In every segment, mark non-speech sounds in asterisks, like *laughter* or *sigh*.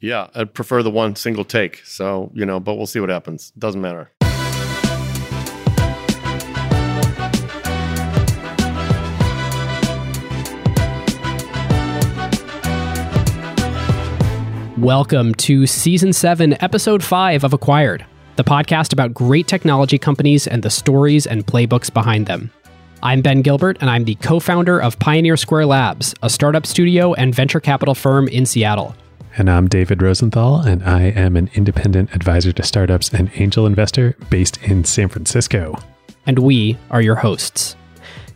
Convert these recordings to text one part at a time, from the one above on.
Yeah, I'd prefer the one single take. So, you know, but we'll see what happens. Doesn't matter. Welcome to Season 7, Episode 5 of Acquired, the podcast about great technology companies and the stories and playbooks behind them. I'm Ben Gilbert, and I'm the co founder of Pioneer Square Labs, a startup studio and venture capital firm in Seattle. And I'm David Rosenthal, and I am an independent advisor to startups and angel investor based in San Francisco. And we are your hosts.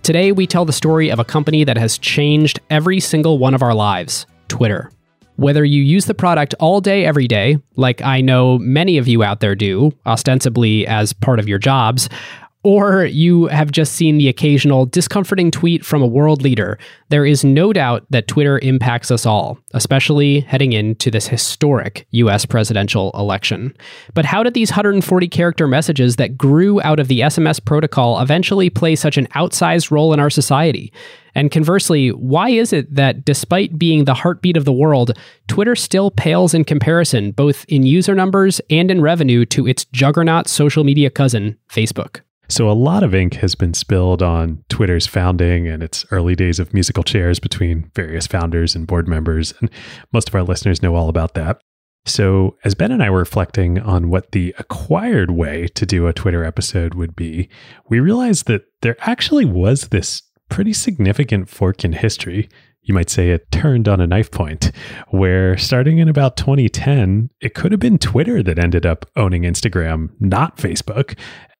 Today, we tell the story of a company that has changed every single one of our lives Twitter. Whether you use the product all day, every day, like I know many of you out there do, ostensibly as part of your jobs, or you have just seen the occasional discomforting tweet from a world leader, there is no doubt that Twitter impacts us all, especially heading into this historic US presidential election. But how did these 140 character messages that grew out of the SMS protocol eventually play such an outsized role in our society? And conversely, why is it that despite being the heartbeat of the world, Twitter still pales in comparison, both in user numbers and in revenue, to its juggernaut social media cousin, Facebook? So, a lot of ink has been spilled on Twitter's founding and its early days of musical chairs between various founders and board members. And most of our listeners know all about that. So, as Ben and I were reflecting on what the acquired way to do a Twitter episode would be, we realized that there actually was this pretty significant fork in history. You might say it turned on a knife point, where starting in about 2010, it could have been Twitter that ended up owning Instagram, not Facebook.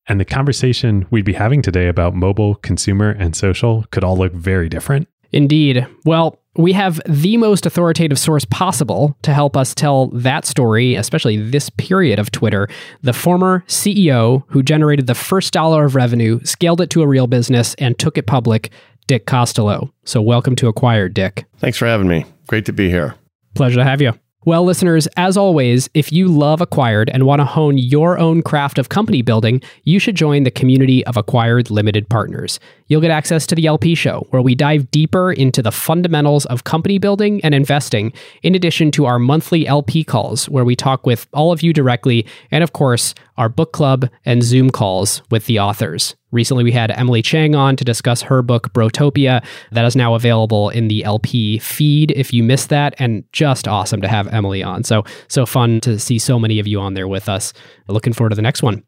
And the conversation we'd be having today about mobile, consumer, and social could all look very different. Indeed. Well, we have the most authoritative source possible to help us tell that story, especially this period of Twitter. The former CEO who generated the first dollar of revenue, scaled it to a real business, and took it public, Dick Costolo. So, welcome to Acquired, Dick. Thanks for having me. Great to be here. Pleasure to have you. Well, listeners, as always, if you love Acquired and want to hone your own craft of company building, you should join the community of Acquired Limited Partners. You'll get access to the LP show, where we dive deeper into the fundamentals of company building and investing, in addition to our monthly LP calls, where we talk with all of you directly, and of course, our book club and Zoom calls with the authors. Recently, we had Emily Chang on to discuss her book, Brotopia, that is now available in the LP feed if you missed that, and just awesome to have Emily on. So, so fun to see so many of you on there with us. Looking forward to the next one.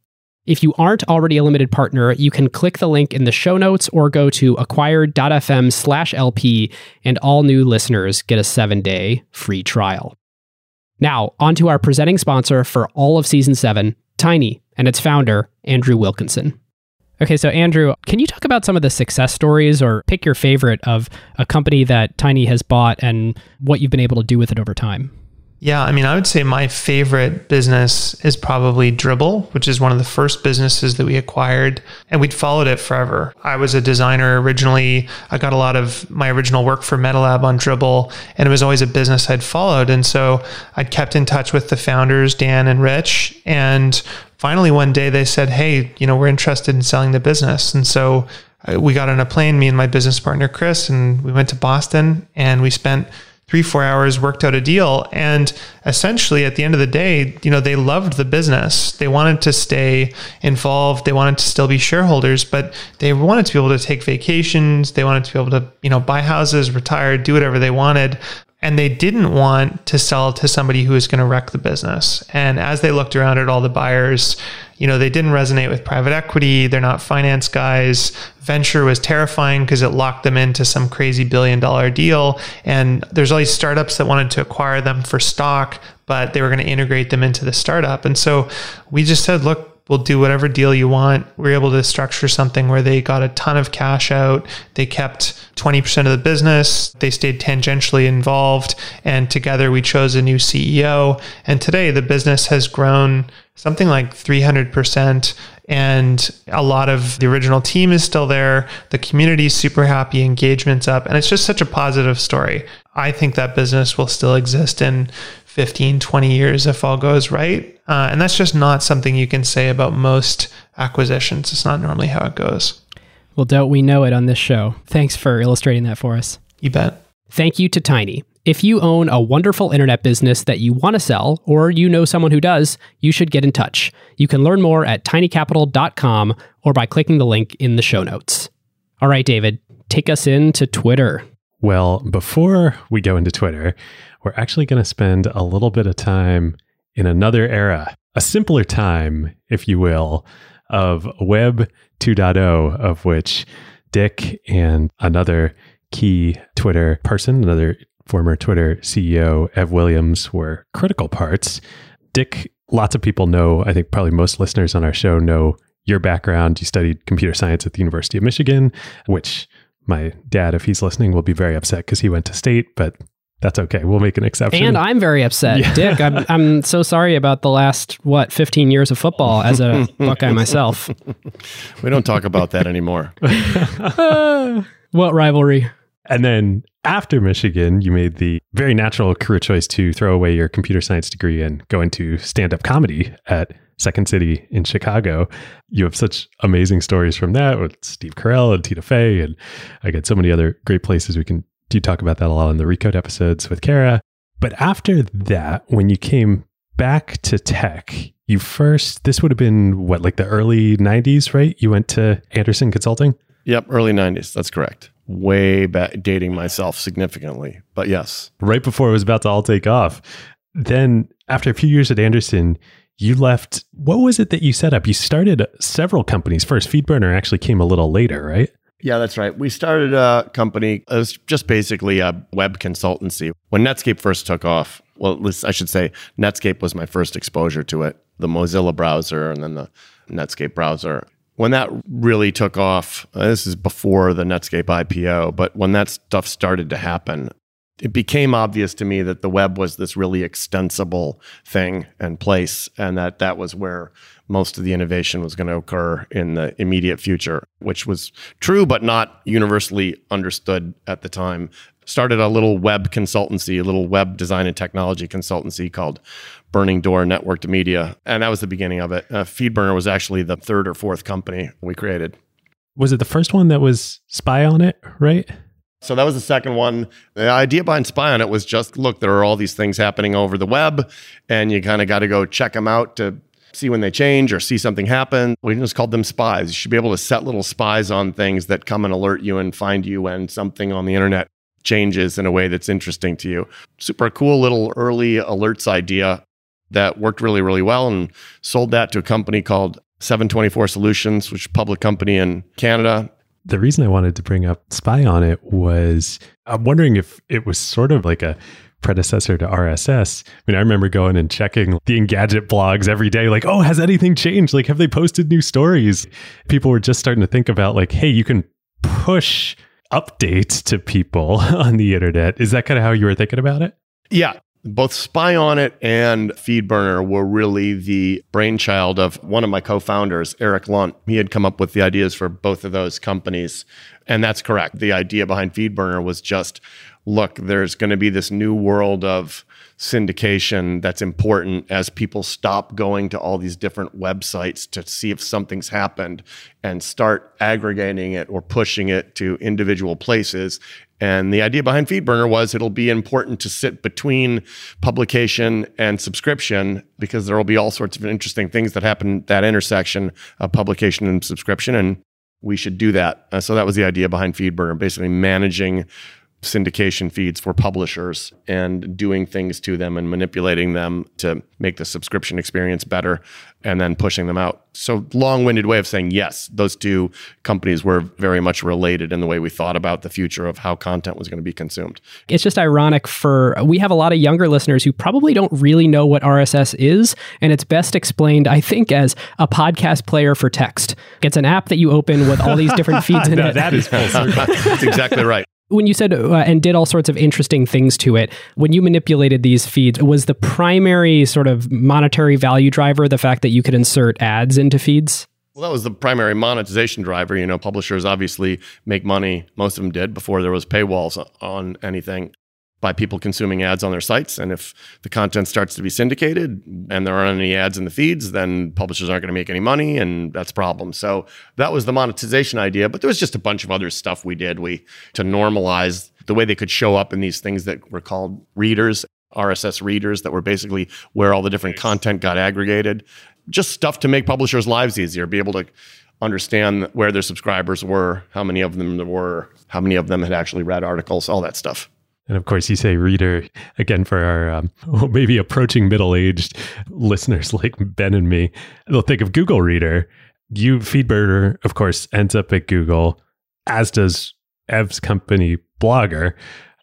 If you aren't already a limited partner, you can click the link in the show notes or go to acquired.fm slash LP, and all new listeners get a seven day free trial. Now, on to our presenting sponsor for all of season seven, Tiny, and its founder, Andrew Wilkinson. Okay, so Andrew, can you talk about some of the success stories or pick your favorite of a company that Tiny has bought and what you've been able to do with it over time? Yeah, I mean, I would say my favorite business is probably Dribbble, which is one of the first businesses that we acquired, and we'd followed it forever. I was a designer originally. I got a lot of my original work for MetaLab on Dribbble, and it was always a business I'd followed. And so I'd kept in touch with the founders, Dan and Rich, and finally one day they said, "Hey, you know, we're interested in selling the business." And so uh, we got on a plane, me and my business partner Chris, and we went to Boston, and we spent three, four hours, worked out a deal. And essentially, at the end of the day, you know, they loved the business. They wanted to stay involved. They wanted to still be shareholders, but they wanted to be able to take vacations. They wanted to be able to, you know, buy houses, retire, do whatever they wanted. And they didn't want to sell to somebody who was going to wreck the business. And as they looked around at all the buyers, you know, they didn't resonate with private equity. They're not finance guys. Venture was terrifying because it locked them into some crazy billion dollar deal. And there's all these startups that wanted to acquire them for stock, but they were going to integrate them into the startup. And so we just said, look, we'll do whatever deal you want. We were able to structure something where they got a ton of cash out. They kept 20% of the business. They stayed tangentially involved. And together we chose a new CEO. And today the business has grown something like 300%. And a lot of the original team is still there. The community is super happy, engagement's up. And it's just such a positive story. I think that business will still exist in 15, 20 years if all goes right. Uh, and that's just not something you can say about most acquisitions. It's not normally how it goes. Well, don't we know it on this show? Thanks for illustrating that for us. You bet. Thank you to Tiny. If you own a wonderful internet business that you want to sell, or you know someone who does, you should get in touch. You can learn more at tinycapital.com or by clicking the link in the show notes. All right, David, take us into Twitter. Well, before we go into Twitter, we're actually going to spend a little bit of time in another era, a simpler time, if you will, of Web 2.0, of which Dick and another key Twitter person, another former Twitter CEO, Ev Williams, were critical parts. Dick, lots of people know, I think probably most listeners on our show know your background. You studied computer science at the University of Michigan, which my dad, if he's listening, will be very upset because he went to state, but that's okay. We'll make an exception. And I'm very upset. Yeah. Dick, I'm, *laughs* I'm so sorry about the last, what, 15 years of football as a *laughs* Buckeye myself. We don't talk about that anymore. *laughs* what rivalry? And then after Michigan, you made the very natural career choice to throw away your computer science degree and go into stand up comedy at Second City in Chicago. You have such amazing stories from that with Steve Carell and Tina Fey. And I get so many other great places we can do talk about that a lot on the Recode episodes with Kara. But after that, when you came back to tech, you first, this would have been what, like the early 90s, right? You went to Andersen Consulting? Yep, early 90s. That's correct. Way back, dating myself significantly. But yes. Right before it was about to all take off. Then, after a few years at Andersen, you left. What was it that you set up? You started several companies first. Feedburner actually came a little later, right? Yeah, that's right. We started a company. It was just basically a web consultancy. When Netscape first took off, well, I should say Netscape was my first exposure to it. The Mozilla browser and then the Netscape browser. When that really took off, uh, this is before the Netscape IPO, but when that stuff started to happen, it became obvious to me that the web was this really extensible thing and place, and that that was where most of the innovation was going to occur in the immediate future, which was true but not universally understood at the time. Started a little web consultancy, a little web design and technology consultancy called Burning Door Networked Media, and that was the beginning of it. Uh, Feedburner was actually the third or fourth company we created. Was it the first one that was SpyOnIt, right? So that was the second one. The idea behind SpyOnIt was just look, there are all these things happening over the web, and you kind of got to go check them out to see when they change or see something happen. We just called them spies. You should be able to set little spies on things that come and alert you and find you when something on the internet changes in a way that's interesting to you. Super cool little early alerts idea that worked really, really well and sold that to a company called 724 Solutions, which is a public company in Canada the reason I wanted to bring up SpyOnIt was I'm wondering if it was sort of like a predecessor to RSS. I mean, I remember going and checking the Engadget blogs every day, like, oh, has anything changed? Like, have they posted new stories? People were just starting to think about, like, hey, you can push updates to people *laughs* on the internet. Is that kind of how you were thinking about it? Yeah both SpyOnIt and Feedburner were really the brainchild of one of my co founders, Eric Lunt. He had come up with the ideas for both of those companies. And that's correct. The idea behind Feedburner was just look, there's going to be this new world of syndication that's important as people stop going to all these different websites to see if something's happened and start aggregating it or pushing it to individual places and the idea behind Feedburner was it'll be important to sit between publication and subscription because there will be all sorts of interesting things that happen that intersection of publication and subscription. And we should do that. Uh, so that was the idea behind Feedburner, basically managing syndication feeds for publishers and doing things to them and manipulating them to make the subscription experience better and then pushing them out. So, long winded way of saying yes, those two companies were very much related in the way we thought about the future of how content was going to be consumed. It's just ironic for we have a lot of younger listeners who probably don't really know what RSS is. And it's best explained, I think, as a podcast player for text. It's an app that you open with all these different *laughs* feeds in no, it. That is full. *laughs* *laughs* That's exactly right when you said uh, and did all sorts of interesting things to it when you manipulated these feeds was the primary sort of monetary value driver the fact that you could insert ads into feeds? Well that was the primary monetization driver. You know publishers obviously make money most of them did before there was paywalls on anything by people consuming ads on their sites. And if the content starts to be syndicated and there aren't any ads in the feeds, then publishers aren't going to make any money, and that's a problem. So that was the monetization idea. But there was just a bunch of other stuff we did. We to normalize the way they could show up in these things that were called readers. RSS readers that were basically where all the different content got aggregated. Just stuff to make publishers' lives easier, be able to understand where their subscribers were, how many of them there were, how many of them had actually read articles, all that stuff. And of course, you say reader again for our um, well, *laughs* maybe approaching middle aged listeners like Ben and me. They'll think of Google Reader. You Feedburner, of course, ends up at Google, as does Ev's company Blogger.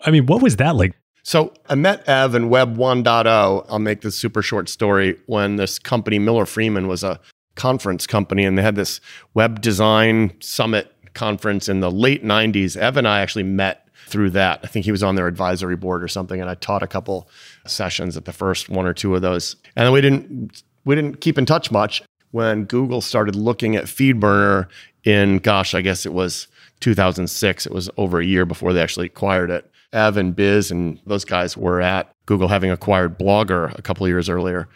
I mean, what was that like? So I met Ev in Web 1.0. I'll make this super short story when this company, Miller Freeman, was a conference company and they had this web design summit conference in the late 90s. Ev and I actually met through that. I think he was on their advisory board or something, and I taught a couple sessions at the first one or two of those. And then we didn't we didn't keep in touch much when Google started looking at FeedBurner in gosh, I guess it was 2006. It was over a year before they actually acquired it. Ev and Biz and those guys were at Google having acquired Blogger a couple years earlier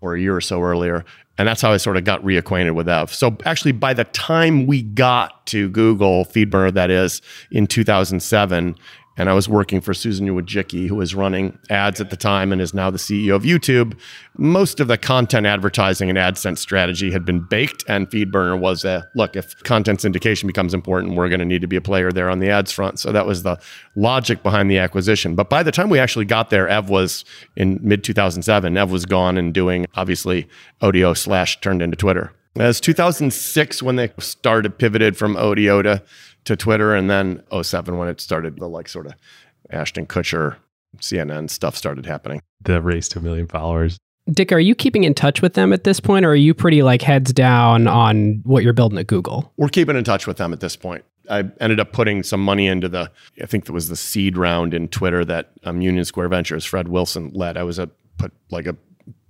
or a year or so earlier. And that's how I sort of got reacquainted with Ev. So actually, by the time we got to Google, FeedBurner, that is, in 2007, and I was working for Susan Wojcicki, who was running ads at the time and is now the CEO of YouTube. Most of the content advertising and AdSense strategy had been baked, and FeedBurner was a look, if content syndication becomes important, we're going to need to be a player there on the ads front. So that was the logic behind the acquisition. But by the time we actually got there, Ev was in mid 2007, Ev was gone and doing obviously Odeo slash turned into Twitter. As 2006 when they started pivoted from Odeo to to Twitter, and then 07 when it started the like sort of Ashton Kutcher CNN stuff started happening. The race to a million followers. Dick, are you keeping in touch with them at this point, or are you pretty like heads down on what you're building at Google? We're keeping in touch with them at this point. I ended up putting some money into the, I think it was the seed round in Twitter that um, Union Square Ventures, Fred Wilson led. I was a put like a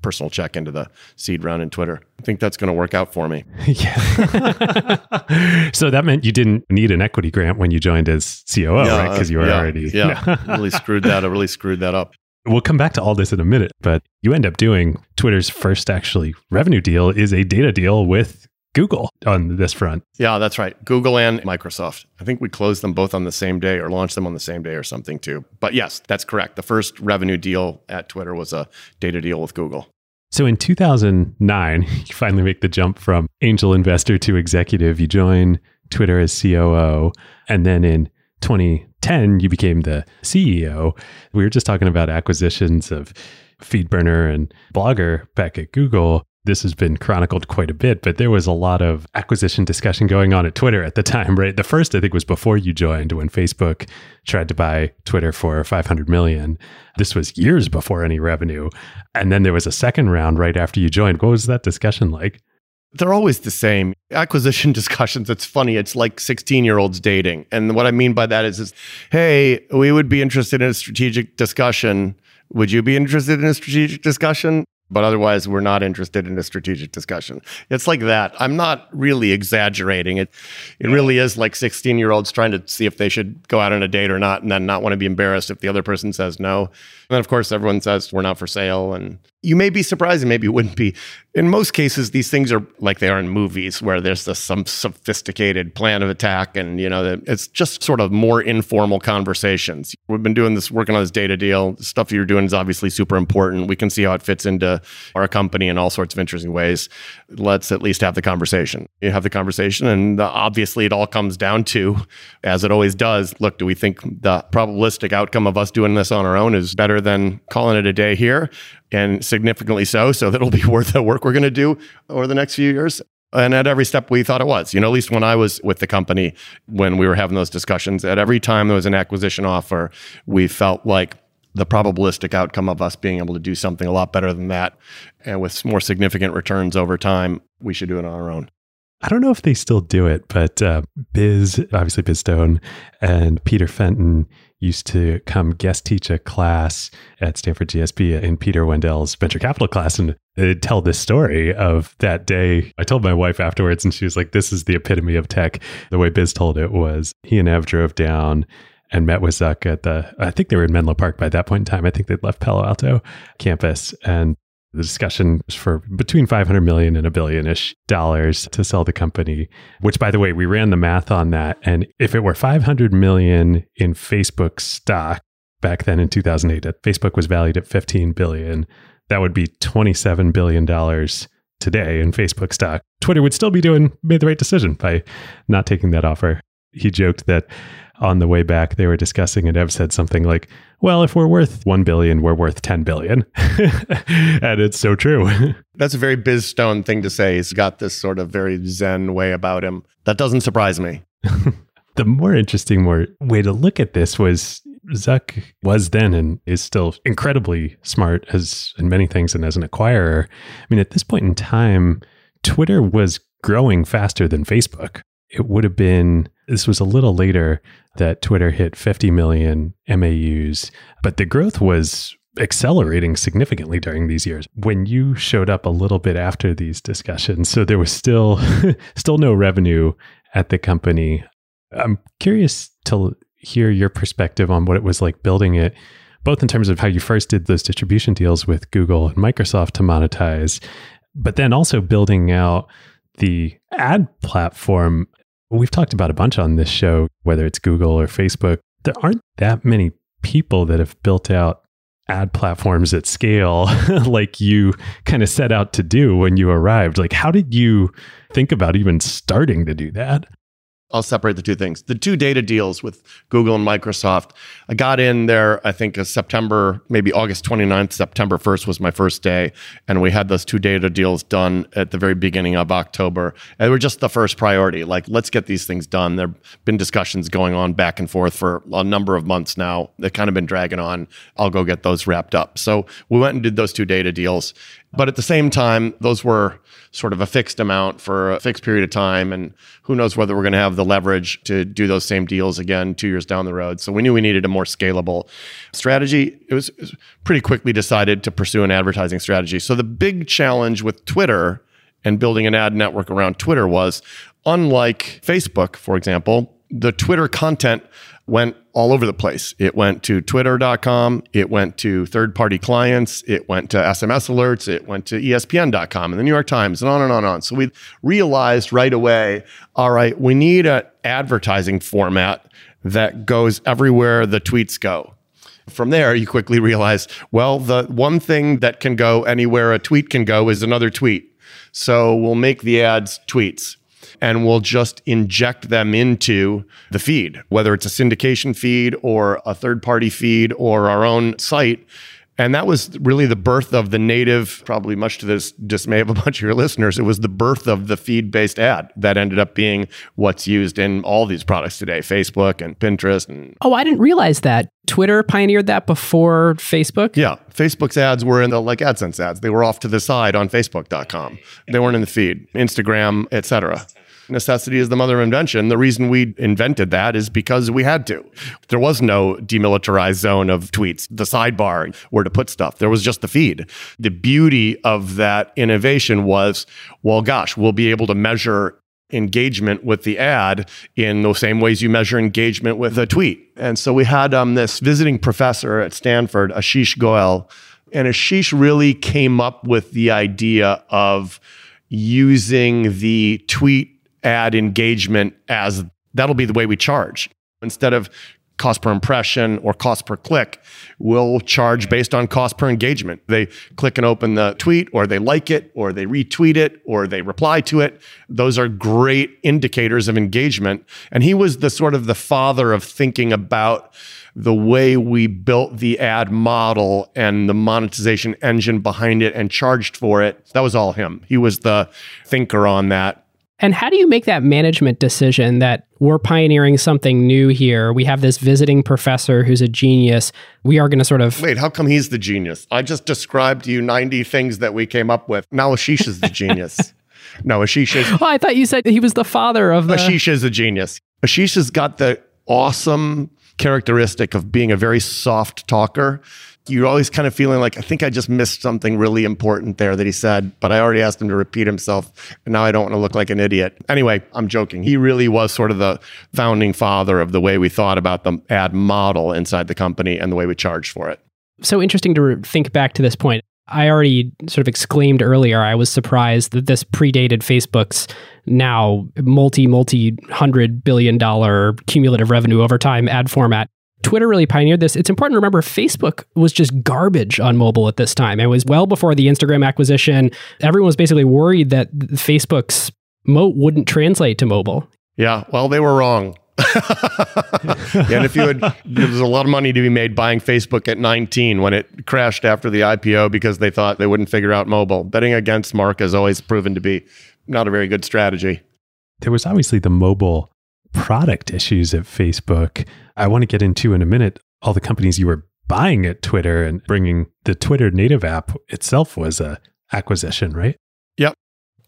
personal check into the seed round in Twitter. I think that's going to work out for me. *laughs* yeah. *laughs* so that meant you didn't need an equity grant when you joined as COO, yeah, right? Because you were yeah, already yeah *laughs* really screwed that. I really screwed that up. We'll come back to all this in a minute, but you end up doing Twitter's first actually revenue deal is a data deal with Google on this front. Yeah, that's right. Google and Microsoft. I think we closed them both on the same day or launched them on the same day or something too. But yes, that's correct. The first revenue deal at Twitter was a data deal with Google. So in 2009, *laughs* you finally make the jump from angel investor to executive. You join Twitter as COO. And then in 2010, you became the CEO. We were just talking about acquisitions of Feedburner and Blogger back at Google this has been chronicled quite a bit, but there was a lot of acquisition discussion going on at Twitter at the time, right? The first, I think, was before you joined when Facebook tried to buy Twitter for 500 million. This was years before any revenue. And then there was a second round right after you joined. What was that discussion like? They're always the same. Acquisition *laughs* discussions, it's funny. It's like 16 year olds dating. And what I mean by that is, is, hey, we would be interested in a strategic discussion. Would you be interested in a strategic discussion? But otherwise we're not interested in a strategic discussion. It's like that. I'm not really exaggerating. It it really is like 16 year olds trying to see if they should go out on a date or not, and then not want to be embarrassed if the other person says no. And then of course everyone says we're not for sale, and you may be surprised and maybe you wouldn't be. In most cases, these things are like they are in movies where there's this, some sophisticated plan of attack, and you know it's just sort of more informal conversations. We've been doing this, working on this data deal. The stuff you're doing is obviously super important. We can see how it fits into our company in all sorts of interesting ways. Let's at least have the conversation. You have the conversation, and obviously it all comes down to, as it always does. Look, do we think the probabilistic outcome of us doing this on our own is better than calling it a day here? and significantly so. So that'll be *laughs* worth the work we're going to do over the next few years. And at every step, we thought it was. You know, at least when I was with the company, when we were having those discussions, at every time there was an acquisition offer, we felt like the probabilistic outcome of us being able to do something a lot better than that and with more significant returns over time, we should do it on our own. I don't know if they still do it, but uh, Biz, obviously Biz Stone, and Peter Fenton used to come guest teach a class at Stanford GSB in Peter Wendell's venture capital class and they'd tell this story of that day. I told my wife afterwards and she was like, This is the epitome of tech. The way Biz told it was he and Ev drove down and met with Zuck at the, I think they were in Menlo Park by that point in time. I think they'd left Palo Alto campus. And the discussion was for between 500 million and a billion ish dollars to sell the company, which by the way, we ran the math on that. And if it were 500 million in Facebook stock back then in 2008, Facebook was valued at 15 billion. That would be 27 billion dollars today in Facebook stock. Twitter would still be doing made the right decision by not taking that offer. He joked that on the way back they were discussing and Ev said something like, "Well, if we're worth 1 billion, we're worth 10 billion." *laughs* and it's so true. *laughs* That's a very Biz Stone thing to say. He's got this sort of very zen way about him. That doesn't surprise me. *laughs* the more interesting more way to look at this was Zuck was then and is still incredibly smart as in many things and as an acquirer. I mean, at this point in time, Twitter was growing faster than Facebook. It would have been, this was a little later that Twitter hit 50 million MAUs, but the growth was accelerating significantly during these years when you showed up a little bit after these discussions so there was still *laughs* still no revenue at the company i'm curious to hear your perspective on what it was like building it, both in terms of how you first did those distribution deals with Google and Microsoft to monetize, but then also building out the ad platform. We've talked about a bunch on this show, whether it's Google or Facebook. There aren't that many people that have built out ad platforms at scale *laughs* like you kind of set out to do when you arrived. Like, how did you think about even starting to do that? I'll separate the two things. The two data deals with Google and Microsoft, I got in there, I think, uh, September, maybe August 29th, September 1st was my first day. And we had those two data deals done at the very beginning of October. And they were just the first priority. Like, let's get these things done. There have been discussions going on back and forth for a number of months now. They've kind of been dragging on. I'll go get those wrapped up. So we went and did those two data deals. But at the same time, those were sort of a fixed amount for a fixed period of time. And who knows whether we're going to have the leverage to do those same deals again two years down the road. So we knew we needed a more scalable strategy. It was, it was pretty quickly decided to pursue an advertising strategy. So the big challenge with Twitter and building an ad network around Twitter was unlike Facebook, for example, the Twitter content went all over the place. It went to twitter.com, it went to third party clients, it went to SMS alerts, it went to ESPN.com and the New York Times and on and on and on. So we realized right away all right, we need an advertising format that goes everywhere the tweets go. From there, you quickly realize, well, the one thing that can go anywhere a tweet can go is another tweet. So we'll make the ads tweets and we'll just inject them into the feed, whether it's a syndication feed or a third party feed or our own site. And that was really the birth of the native, probably much to the dismay of a *laughs* bunch of your listeners. It was the birth of the feed based ad that ended up being what's used in all these products today Facebook and Pinterest. And oh, I didn't realize that. Twitter pioneered that before Facebook? Yeah. Facebook's ads were in the like AdSense ads. They were off to the side on Facebook.com. They weren't in the feed, Instagram, etc necessity is the mother of invention. The reason we invented that is because we had to. There was no demilitarized zone of tweets, the sidebar where to put stuff. There was just the feed. The beauty of that innovation was, well, gosh, we'll be able to measure engagement with the ad in the same ways you measure engagement with a tweet. And so we had um, this visiting professor at Stanford, Ashish Goel, and Ashish really came up with the idea of using the tweet ad engagement as that'll be the way we charge. Instead of cost per impression or cost per click, we'll charge based on cost per engagement. They click and open the tweet, or they like it, or they retweet it, or they reply to it. Those are great indicators of engagement. And he was the sort of the father of thinking about the way we built the ad model and the monetization engine behind it and charged for it. That was all him. He was the thinker on that. And how do you make that management decision that we're pioneering something new here? We have this visiting professor who's a genius. We are going to sort of. Wait, how come he's the genius? I just described to you 90 things that we came up with. Now Ashish is the *laughs* genius. no, Ashish is. Oh, I thought you said he was the father of the. Ashish is a genius. Ashish has got the awesome characteristic of being a very soft talker you're always kind of feeling like, I think I just missed something really important there that he said, but I already asked him to repeat himself. And now I don't want to look like an idiot. Anyway, I'm joking. He really was sort of the founding father of the way we thought about the ad model inside the company and the way we charged for it. So interesting to think back to this point. I already sort of exclaimed earlier, I was surprised that this predated Facebook's now multi, multi hundred billion dollar cumulative revenue over time ad format. Twitter really pioneered this. It's important to remember Facebook was just garbage on mobile at this time. It was well before the Instagram acquisition. Everyone was basically worried that Facebook's moat wouldn't translate to mobile. Yeah, well, they were wrong. *laughs* and if you had, there was a lot of money to be made buying Facebook at 19 when it crashed after the IPO because they thought they wouldn't figure out mobile. Betting against Mark has always proven to be not a very good strategy. There was obviously the mobile product issues at Facebook. I want to get into in a minute all the companies you were buying at Twitter and bringing the Twitter native app itself was a acquisition, right? Yep.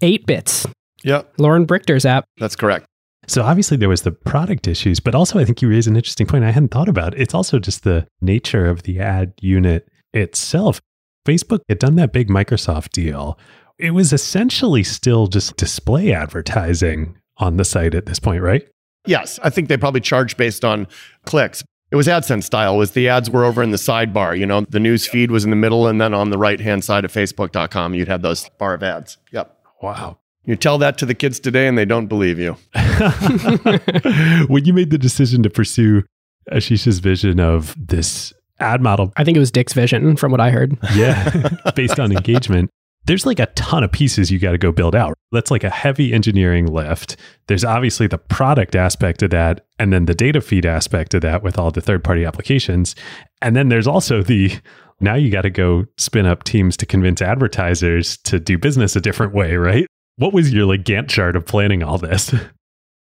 Atebits. Yep. Loren Brichter's app. That's correct. So obviously there was the product issues, but also I think you raise an interesting point I hadn't thought about. It's also just the nature of the ad unit itself. Facebook had done that big Microsoft deal. It was essentially still just display advertising on the site at this point, right? Yes, I think they probably charge based on clicks. It was AdSense style. Was the ads were over in the sidebar? You know, the news feed was in the middle, and then on the right hand side of Facebook.com, you'd have those bar of ads. Yep. Wow. You tell that to the kids today, and they don't believe you. *laughs* *laughs* when you made the decision to pursue Ashish's vision of this ad model, I think it was Dick's vision, from what I heard. yeah, *laughs* based on engagement, there's like a ton of pieces you got to go build out. That's like a heavy engineering lift. There's obviously the product aspect of that, and then the data feed aspect of that with all the third party applications. And then there's also the now you got to go spin up teams to convince advertisers to do business a different way, right? What was your like Gantt chart of planning all this? *laughs*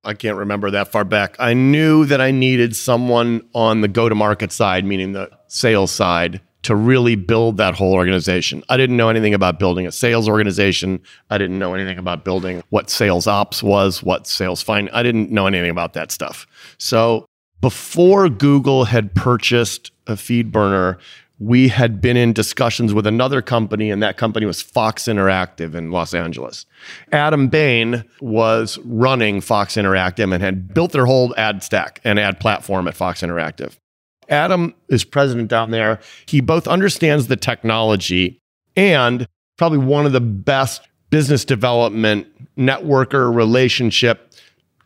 I can't remember that far back. I knew that I needed someone on the go to market side, meaning the sales side, to really build that whole organization. I didn't know anything about building a sales organization. I didn't know anything about building what sales ops was, what sales fine. I didn't know anything about that stuff. So before Google had purchased a Feedburner, we had been in discussions with another company, and that company was Fox Interactive in Los Angeles. Adam Bain was running Fox Interactive and had built their whole ad stack and ad platform at Fox Interactive. Adam is president down there. He both understands the technology and probably one of the best business development, networker, relationship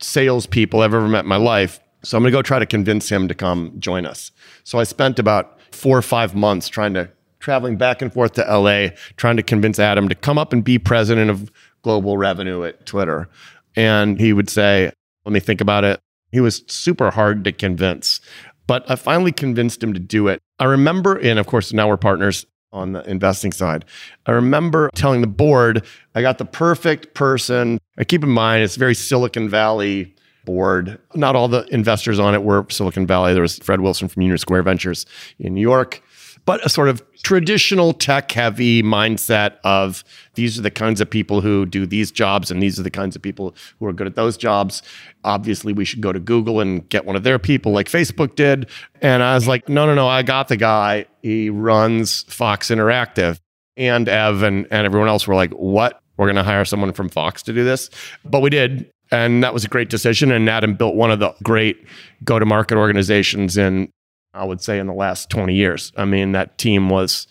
salespeople I've ever met in my life. So I'm going to go try to convince him to come join us. So I spent about four or five months trying to traveling back and forth to LA, trying to convince Adam to come up and be president of global revenue at Twitter. And he would say, Let me think about it. He was super hard to convince. But I finally convinced him to do it. I remember, and of course, now we're partners on the investing side. I remember telling the board, I got the perfect person. I keep in mind, it's very Silicon Valley board. Not all the investors on it were Silicon Valley. There was Fred Wilson from Union Square Ventures in New York but a sort of traditional tech heavy mindset of these are the kinds of people who do these jobs and these are the kinds of people who are good at those jobs. Obviously, we should go to Google and get one of their people like Facebook did. And I was like, no, no, no, I got the guy. He runs Fox Interactive. And Ev and, and everyone else were like, what? We're going to hire someone from Fox to do this. But we did. And that was a great decision. And Adam built one of the great go to market organizations in I would say, in the last 20 years. I mean, that team was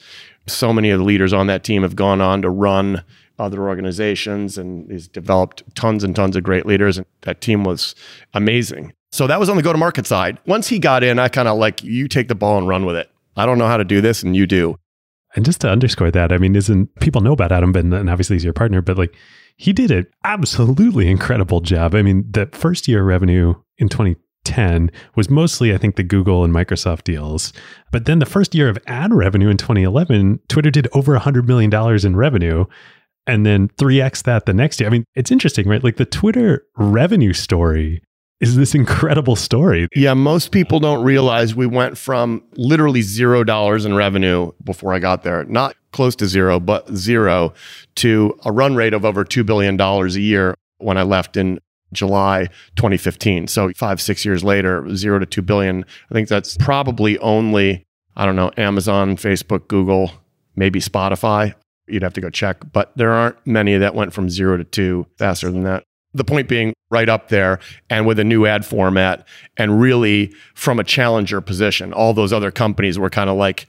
so many of the leaders on that team have gone on to run other organizations and he's developed tons and tons of great leaders. And that team was amazing. So that was on the go to market side. Once he got in, I kind of like, you take the ball and run with it. I don't know how to do this, and you do. And just to underscore that, I mean, isn't people know about Adam Bain, and obviously he's your partner, but like he did an absolutely incredible job. I mean, that first year revenue in 20 10 was mostly, I think, the Google and Microsoft deals. But then the first year of ad revenue in 2011, Twitter did over $100 million in revenue and then 3x that the next year. I mean, it's interesting, right? Like the Twitter revenue story is this incredible story. Yeah, most people don't realize we went from literally zero dollars in revenue before I got there, not close to zero, but zero, to a run rate of over $2 billion a year when I left in July 2015. So five, six years later, zero to two billion. I think that's probably only I don't know, Amazon, Facebook, Google, maybe Spotify. You'd have to go check, but there aren't many that went from zero to two faster than that. The point being, right up there and with a new ad format, and really from a challenger position. All those other companies were kind of like,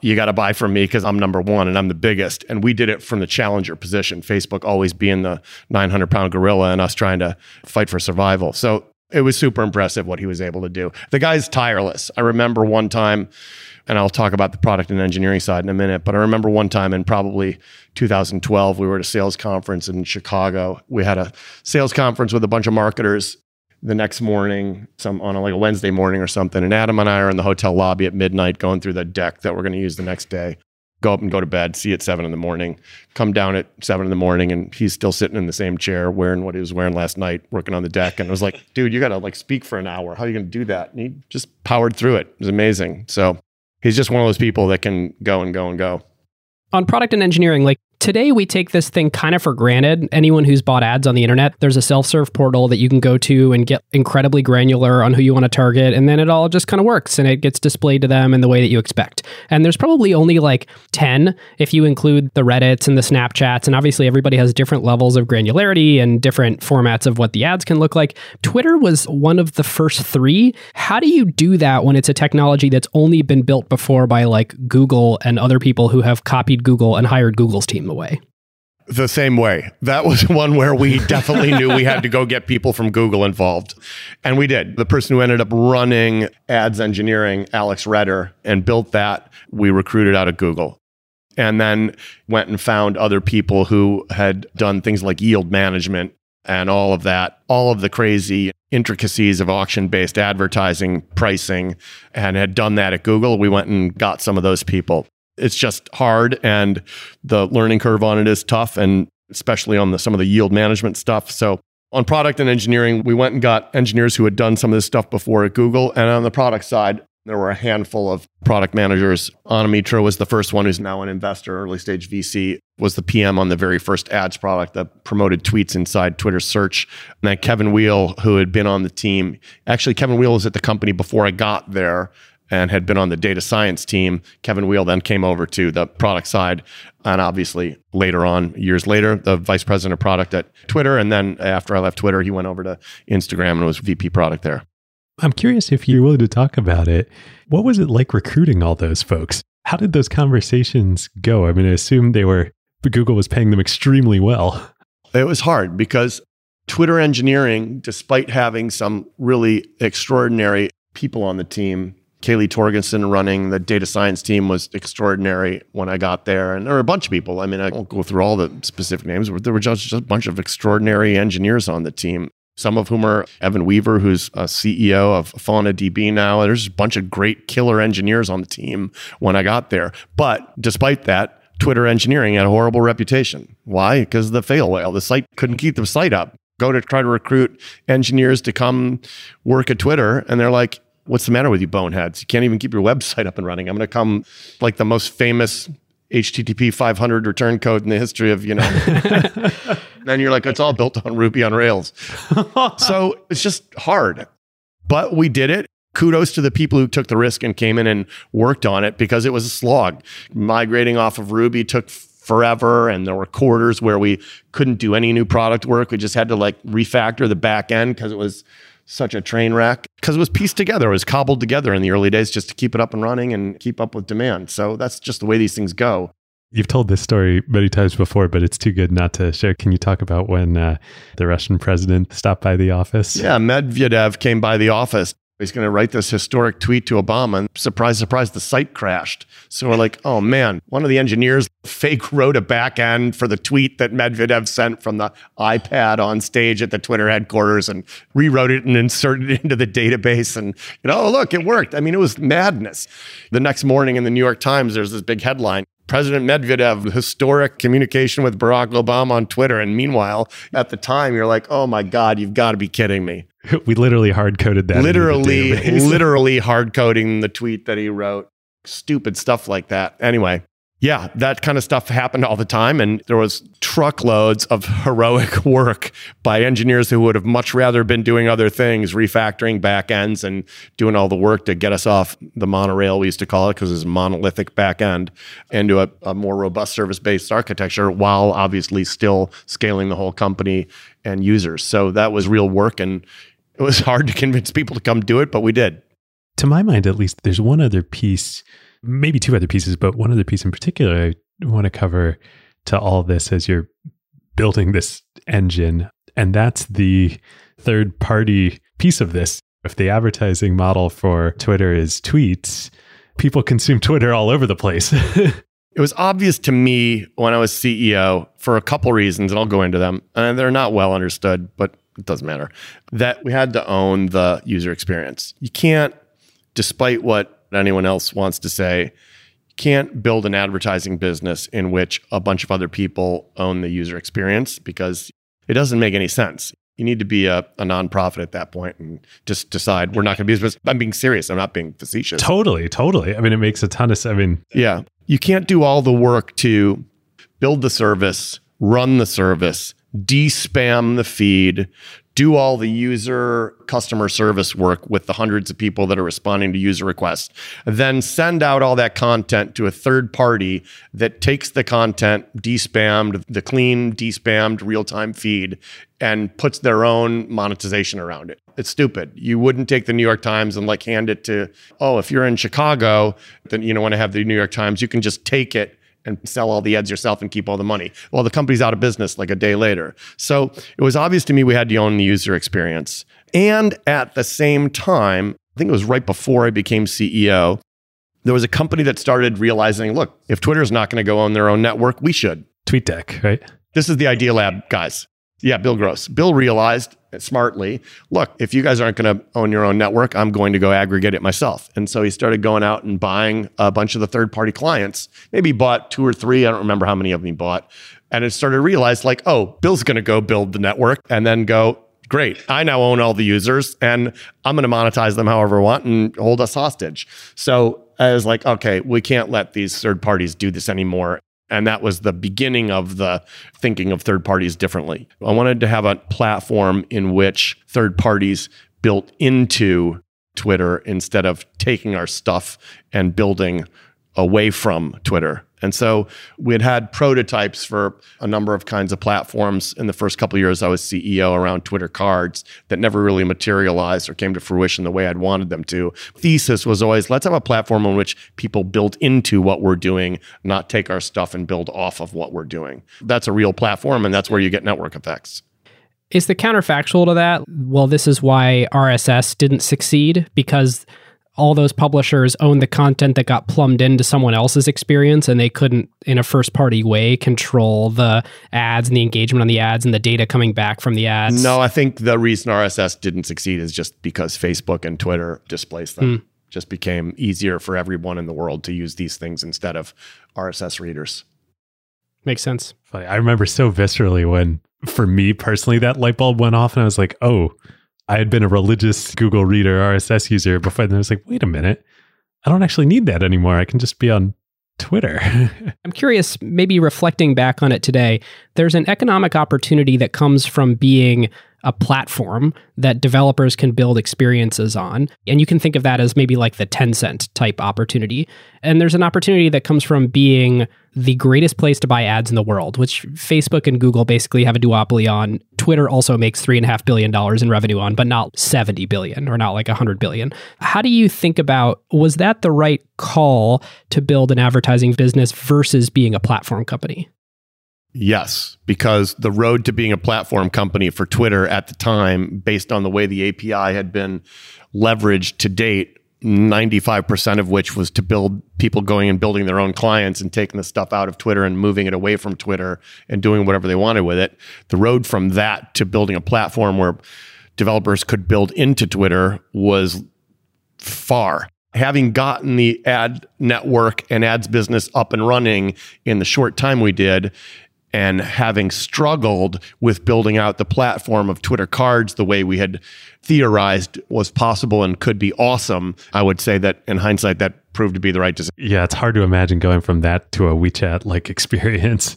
you got to buy from me because I'm number one and I'm the biggest. And we did it from the challenger position, Facebook always being the 900 pound gorilla and us trying to fight for survival. So it was super impressive what he was able to do. The guy's tireless. I remember one time, and I'll talk about the product and engineering side in a minute, but I remember one time in probably 2012, we were at a sales conference in Chicago. We had a sales conference with a bunch of marketers the next morning, some on a, like a Wednesday morning or something. And Adam and I are in the hotel lobby at midnight going through the deck that we're going to use the next day. Go up and go to bed, see at seven in the morning, come down at seven in the morning, and he's still sitting in the same chair wearing what he was wearing last night, working on the deck. And I was like, *laughs* dude, you got to like speak for an hour. How are you going to do that? And he just powered through it. It was amazing. So he's just one of those people that can go and go and go. On product and engineering, like Today, we take this thing kind of for granted. Anyone who's bought ads on the internet, there's a self serve portal that you can go to and get incredibly granular on who you want to target. And then it all just kind of works and it gets displayed to them in the way that you expect. And there's probably only like 10 if you include the Reddits and the Snapchats. And obviously, everybody has different levels of granularity and different formats of what the ads can look like. Twitter was one of the first three. How do you do that when it's a technology that's only been built before by like Google and other people who have copied Google and hired Google's team? The way? The same way. That was *laughs* one where we definitely knew we had to go get people from Google involved. And we did. The person who ended up running ads engineering, Alex Roetter, and built that, we recruited out of Google and then went and found other people who had done things like yield management and all of that, all of the crazy intricacies of auction based advertising pricing, and had done that at Google. We went and got some of those people it's just hard and the learning curve on it is tough and especially on the, some of the yield management stuff. So on product and engineering, we went and got engineers who had done some of this stuff before at Google. And on the product side, there were a handful of product managers. Ana Mitra was the first one who's now an investor, early stage VC, was the PM on the very first ads product that promoted tweets inside Twitter search. And then Kevin Weil, who had been on the team. Actually, Kevin Weil was at the company before I got there and had been on the data science team. Kevin Weil then came over to the product side. And obviously, later on, years later, the vice president of product at Twitter. And then after I left Twitter, he went over to Instagram and was VP product there. I'm curious if you're willing to talk about it. What was it like recruiting all those folks? How did those conversations go? I mean, I assume they were, Google was paying them extremely well. It was hard because Twitter engineering, despite having some really extraordinary people on the team, Kaylee Torgensen running the data science team was extraordinary when I got there. And there were a bunch of people. I mean, I won't go through all the specific names, but there were just, just a bunch of extraordinary engineers on the team. Some of whom are Evan Weaver, who's a CEO of Fauna DB now. There's a bunch of great killer engineers on the team when I got there. But despite that, Twitter engineering had a horrible reputation. Why? Because the fail whale. The site couldn't keep the site up. Go to try to recruit engineers to come work at Twitter, and they're like, what's the matter with you boneheads? You can't even keep your website up and running. I'm going to come like the most famous HTTP 500 return code in the history of, you know. *laughs* then you're like, it's all built on Ruby on Rails. *laughs* so it's just hard. But we did it. Kudos to the people who took the risk and came in and worked on it because it was a slog. Migrating off of Ruby took forever and there were quarters where we couldn't do any new product work. We just had to like refactor the back end because it was such a train wreck because it was pieced together. It was cobbled together in the early days just to keep it up and running and keep up with demand. So that's just the way these things go. You've told this story many times before, but it's too good not to share. Can you talk about when uh, the Russian president stopped by the office? Yeah, Medvedev came by the office He's going to write this historic tweet to Obama, and surprise, surprise, the site crashed. So we're like, oh man, one of the engineers fake wrote a back end for the tweet that Medvedev sent from the iPad on stage at the Twitter headquarters and rewrote it and inserted it into the database. And, you know, oh, look, it worked. I mean, it was madness. The next morning in the New York Times, there's this big headline President Medvedev, historic communication with Barack Obama on Twitter. And meanwhile, at the time, you're like, oh my God, you've got to be kidding me. *laughs* We literally hard coded that. Literally, *laughs* literally hard coding the tweet that he wrote. Stupid stuff like that. Anyway, yeah, that kind of stuff happened all the time. And there was truckloads of heroic *laughs* work by engineers who would have much rather been doing other things, refactoring backends and doing all the work to get us off the monorail, we used to call it, because it's monolithic backend, into a, a more robust service based architecture while obviously still scaling the whole company and users. So that was real work. And it was hard to convince people to come do it, but we did. To my mind, at least, there's one other piece maybe two other pieces, but one other piece in particular I want to cover to all this as you're building this engine. And that's the third party piece of this. If the advertising model for Twitter is tweets, people consume Twitter all over the place. *laughs* it was obvious to me when I was CEO for a couple reasons, and I'll go into them. And they're not well understood, but it doesn't matter. That we had to own the user experience. You can't, despite what anyone else wants to say, you can't build an advertising business in which a bunch of other people own the user experience because it doesn't make any sense. You need to be a, a nonprofit at that point and just decide we're not going to be. I'm being serious. I'm not being facetious. Totally, totally. I mean, it makes a ton of sense. I mean, yeah, you can't do all the work to build the service, run the service, de-spam the feed, do all the user customer service work with the hundreds of people that are responding to user requests, then send out all that content to a third party that takes the content, despammed, the clean, despammed real time feed, and puts their own monetization around it. It's stupid. You wouldn't take the New York Times and like hand it to, oh, if you're in Chicago, then you don't want to have the New York Times, you can just take it and sell all the ads yourself and keep all the money. Well, the company's out of business like a day later. So it was obvious to me we had to own the user experience. And at the same time, I think it was right before I became CEO, there was a company that started realizing look, if Twitter's not going to go on their own network, we should. TweetDeck, right? This is the Idealab guys. Yeah, Bill Gross. Bill realized smartly, look, if you guys aren't going to own your own network, I'm going to go aggregate it myself. And so he started going out and buying a bunch of the third party clients. Maybe bought two or three. I don't remember how many of them he bought. And it started to realize, like, oh, Bill's going to go build the network and then go, great. I now own all the users and I'm going to monetize them however I want and hold us hostage. So I was like, okay, we can't let these third parties do this anymore. And that was the beginning of the thinking of third parties differently. I wanted to have a platform in which third parties built into Twitter instead of taking our stuff and building away from Twitter. And so we had had prototypes for a number of kinds of platforms in the first couple years I was CEO around Twitter cards that never really materialized or came to fruition the way I'd wanted them to. Thesis was always let's have a platform on which people build into what we're doing, not take our stuff and build off of what we're doing. That's a real platform and that's where you get network effects. Is the counterfactual to that? Well, this is why RSS didn't succeed because all those publishers owned the content that got plumbed into someone else's experience and they couldn't in a first party way control the ads and the engagement on the ads and the data coming back from the ads no i think the reason rss didn't succeed is just because facebook and twitter displaced them mm. just became easier for everyone in the world to use these things instead of rss readers makes sense Funny. i remember so viscerally when for me personally that light bulb went off and i was like oh I had been a religious Google Reader RSS user before, and I was like, wait a minute, I don't actually need that anymore. I can just be on Twitter. *laughs* I'm curious, maybe reflecting back on it today, there's an economic opportunity that comes from being a platform that developers can build experiences on. And you can think of that as maybe like the Tencent type opportunity. And there's an opportunity that comes from being the greatest place to buy ads in the world, which Facebook and Google basically have a duopoly on. Twitter also makes $3.5 billion in revenue on, but not 70 billion or not like 100 billion. How do you think about was that the right call to build an advertising business versus being a platform company? Yes, because the road to being a platform company for Twitter at the time, based on the way the API had been leveraged to date, 95% of which was to build people going and building their own clients and taking the stuff out of Twitter and moving it away from Twitter and doing whatever they wanted with it. The road from that to building a platform where developers could build into Twitter was far having gotten the ad network and ads business up and running in the short time we did, and having struggled with building out the platform of Twitter cards the way we had theorized was possible and could be awesome, I would say that in hindsight, that proved to be the right decision. Yeah, it's hard to imagine going from that to a WeChat like *laughs* experience.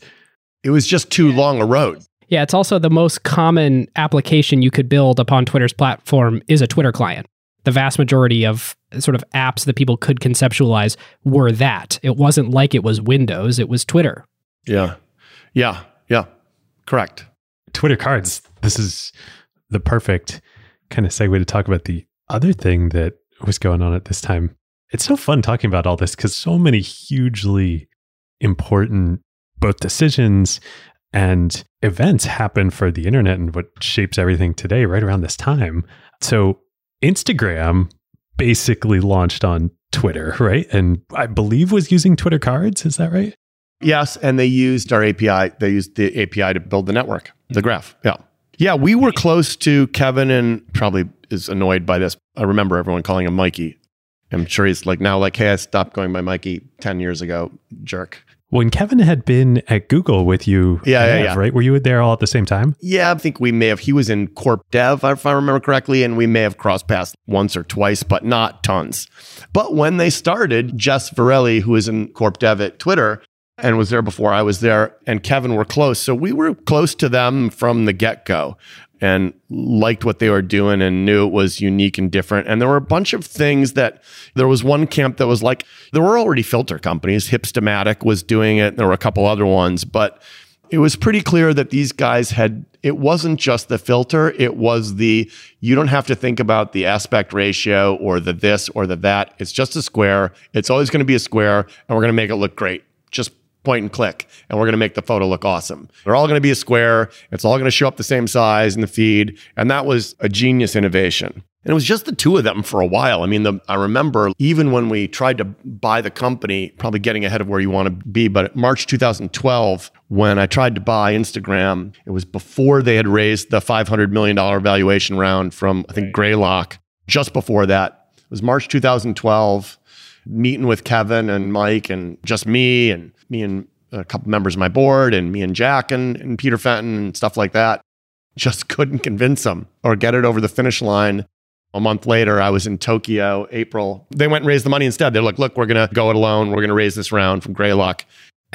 It was just too long a road. Yeah, it's also the most common application you could build upon Twitter's platform is a Twitter client. The vast majority of sort of apps that people could conceptualize were that. It wasn't like it was Windows, it was Twitter. Yeah. Yeah. Yeah. Correct. Twitter cards. This is the perfect kind of segue to talk about the other thing that was going on at this time. It's so fun talking about all this because so many hugely important both decisions and events happen for the internet and what shapes everything today right around this time. So Instagram basically launched on Twitter, right? And I believe was using Twitter cards. Is that right? Yes. And they used our API. They used the API to build the network, the mm-hmm. graph. Yeah. Yeah. We were close to Kevin and probably is annoyed by this. I remember everyone calling him Mikey. I'm sure he's like now, like, hey, I stopped going by Mikey 10 years ago, jerk. When Kevin had been at Google with you, Yeah, yeah, yeah. right? Were you there all at the same time? Yeah, I think we may have. He was in Corp Dev, if I remember correctly, and we may have crossed paths once or twice, but not tons. But when they started, Jess Verrilli, who is in Corp Dev at Twitter and was there before I was there, and Kevin were close. So we were close to them from the get go and liked what they were doing and knew it was unique and different. And there were a bunch of things that there was one camp that was like, there were already filter companies. Hipstamatic was doing it. There were a couple other ones, but it was pretty clear that these guys had it wasn't just the filter it was the you don't have to think about the aspect ratio or the this or the that it's just a square it's always going to be a square and we're going to make it look great just point and click and we're going to make the photo look awesome they're all going to be a square it's all going to show up the same size in the feed and that was a genius innovation and it was just the two of them for a while. I mean, the, I remember even when we tried to buy the company, probably getting ahead of where you want to be, but March 2012, when I tried to buy Instagram, it was before they had raised the $500 million valuation round from, I think, Greylock. Just before that, it was March 2012, meeting with Kevin and Mike and just me and me and a couple members of my board and me and Jack and, and Peter Fenton and stuff like that. Just *laughs* couldn't convince them or get it over the finish line. A month later, I was in Tokyo, April. They went and raised the money instead. They're like, look, we're going to go it alone. We're going to raise this round from Greylock.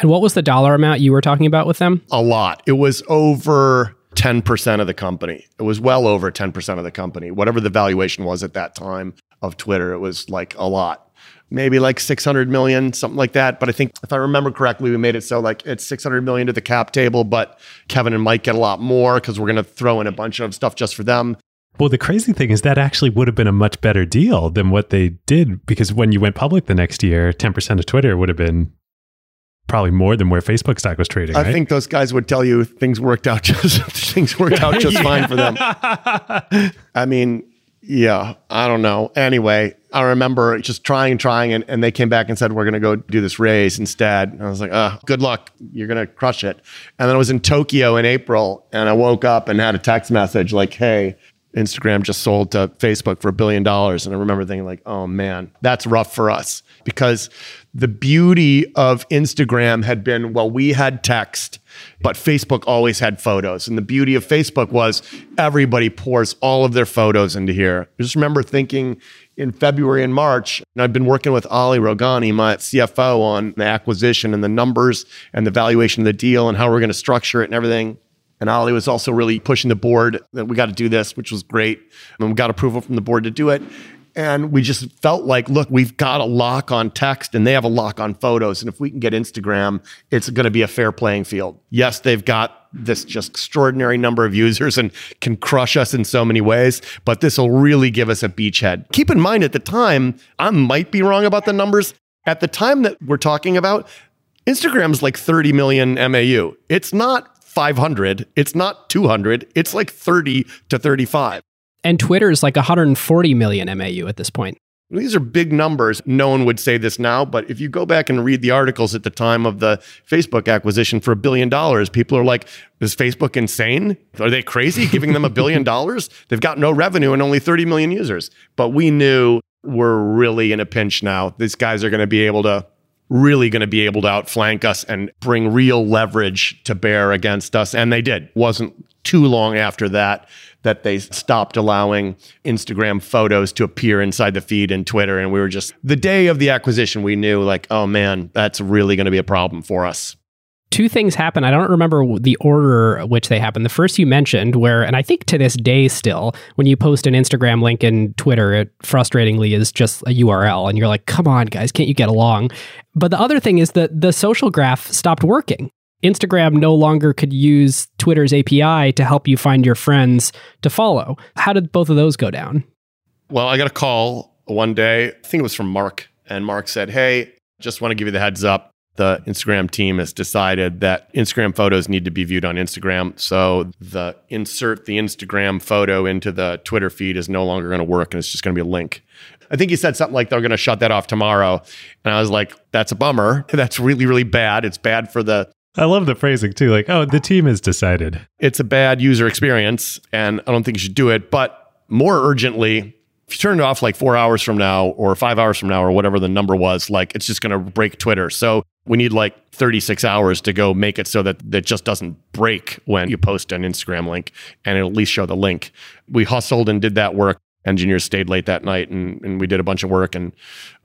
And what was the dollar amount you were talking about with them? A lot. It was over 10% of the company. It was well over 10% of the company. Whatever the valuation was at that time of Twitter, it was like a lot. Maybe like 600 million, something like that. But I think if I remember correctly, we made it so like it's 600 million to the cap table, but Kevin and Mike get a lot more because we're going to throw in a bunch of stuff just for them. Well, the crazy thing is that actually would have been a much better deal than what they did because when you went public the next year, 10% of Twitter would have been probably more than where Facebook stock was trading. I right? think those guys would tell you things worked out *laughs* just things worked out *laughs* just fine for them. I mean, yeah, I don't know. Anyway, I remember just trying and trying, and, and they came back and said, We're going to go do this race instead. And I was like, good luck. You're going to crush it. And then I was in Tokyo in April, and I woke up and had a text message like, Hey, Instagram just sold to Facebook for a billion dollars. And I remember thinking, like, oh man, that's rough for us. Because the beauty of Instagram had been, well, we had text, but Facebook always had photos. And the beauty of Facebook was everybody pours all of their photos into here. I just remember thinking in February and March, and I've been working with Ali Rowghani, my CFO, on the acquisition and the numbers and the valuation of the deal and how we're going to structure it and everything. And Ali was also really pushing the board that we got to do this, which was great. And we got approval from the board to do it. And we just felt like, look, we've got a lock on text and they have a lock on photos. And if we can get Instagram, it's going to be a fair playing field. Yes, they've got this just extraordinary number of users and can crush us in so many ways, but this will really give us a beachhead. Keep in mind at the time, I might be wrong about the numbers. At the time that we're talking about, Instagram's like 30 million MAU. It's not 500. It's not 200. It's like 30 to 35. And Twitter is like 140 million MAU at this point. These are big numbers. No one would say this now, but if you go back and read the articles at the time of the Facebook acquisition for a billion dollars, people are like, is Facebook insane? Are they crazy giving them a billion *laughs* dollars? They've got no revenue and only 30 million users. But we knew we're really in a pinch now. These guys are going to be able to really going to be able to outflank us and bring real leverage to bear against us. And they did. Wasn't too long after that that they stopped allowing Instagram photos to appear inside the feed in Twitter. And we were just, the day of the acquisition, we knew like, oh man, that's really going to be a problem for us two things happen. I don't remember the order which they happened. The first you mentioned, where, and I think to this day still, when you post an Instagram link in Twitter, it frustratingly is just a URL. And you're like, come on, guys, can't you get along? But the other thing is that the social graph stopped working. Instagram no longer could use Twitter's API to help you find your friends to follow. How did both of those go down? Well, I got a call one day. I think it was from Mark. And Mark said, Hey, just want to give you the heads up. The Instagram team has decided that Instagram photos need to be viewed on Instagram. So the insert the Instagram photo into the Twitter feed is no longer going to work and it's just going to be a link. I think he said something like they're going to shut that off tomorrow. And I was like, that's a bummer. *laughs* That's really, really bad. It's bad for the I love the phrasing too. Like, oh, the team has decided. It's a bad user experience, and I don't think you should do it. But more urgently, if you turn it off like four hours from now or five hours from now or whatever the number was, like it's just going to break Twitter. So we need like 36 hours to go make it so that that just doesn't break when you post an Instagram link and it'll at least show the link. We hustled and did that work. Engineers stayed late that night and, and we did a bunch of work. And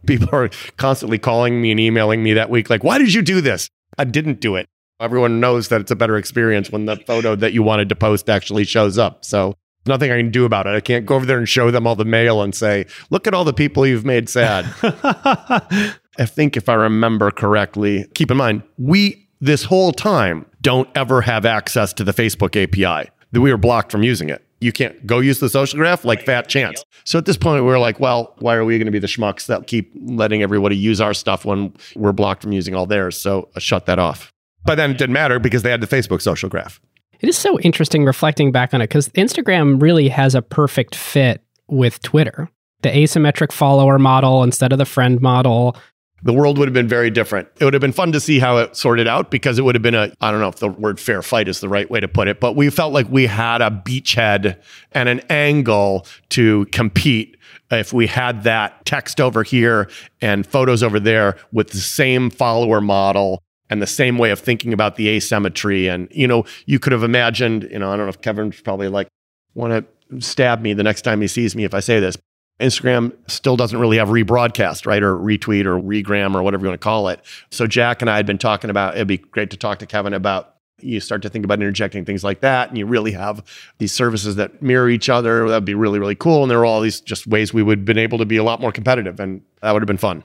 people are constantly calling me and emailing me that week, like, why did you do this? I didn't do it. Everyone knows that it's a better experience when the photo that you wanted to post actually shows up. So nothing I can do about it. I can't go over there and show them all the mail and say, look at all the people you've made sad. *laughs* I think if I remember correctly, keep in mind, we this whole time don't ever have access to the Facebook API. That we were blocked from using it. You can't go use the social graph like fat chance. So at this point, we are like, well, why are we going to be the schmucks that keep letting everybody use our stuff when we're blocked from using all theirs? So I shut that off. But then it didn't matter because they had the Facebook social graph. It is so interesting reflecting back on it because Instagram really has a perfect fit with Twitter. The asymmetric follower model instead of the friend model. The world would have been very different. It would have been fun to see how it sorted out because it would have been a, I don't know if the word fair fight is the right way to put it, but we felt like we had a beachhead and an angle to compete if we had that text over here and photos over there with the same follower model and the same way of thinking about the asymmetry. And, you know, you could have imagined, you know, I don't know if Kevin's probably like, want to stab me the next time he sees me if I say this. Instagram still doesn't really have rebroadcast, right? Or retweet or regram or whatever you want to call it. So Jack and I had been talking about it'd be great to talk to Kevin about you start to think about interjecting things like that and you really have these services that mirror each other that'd be really really cool and there are all these just ways we would have been able to be a lot more competitive and that would have been fun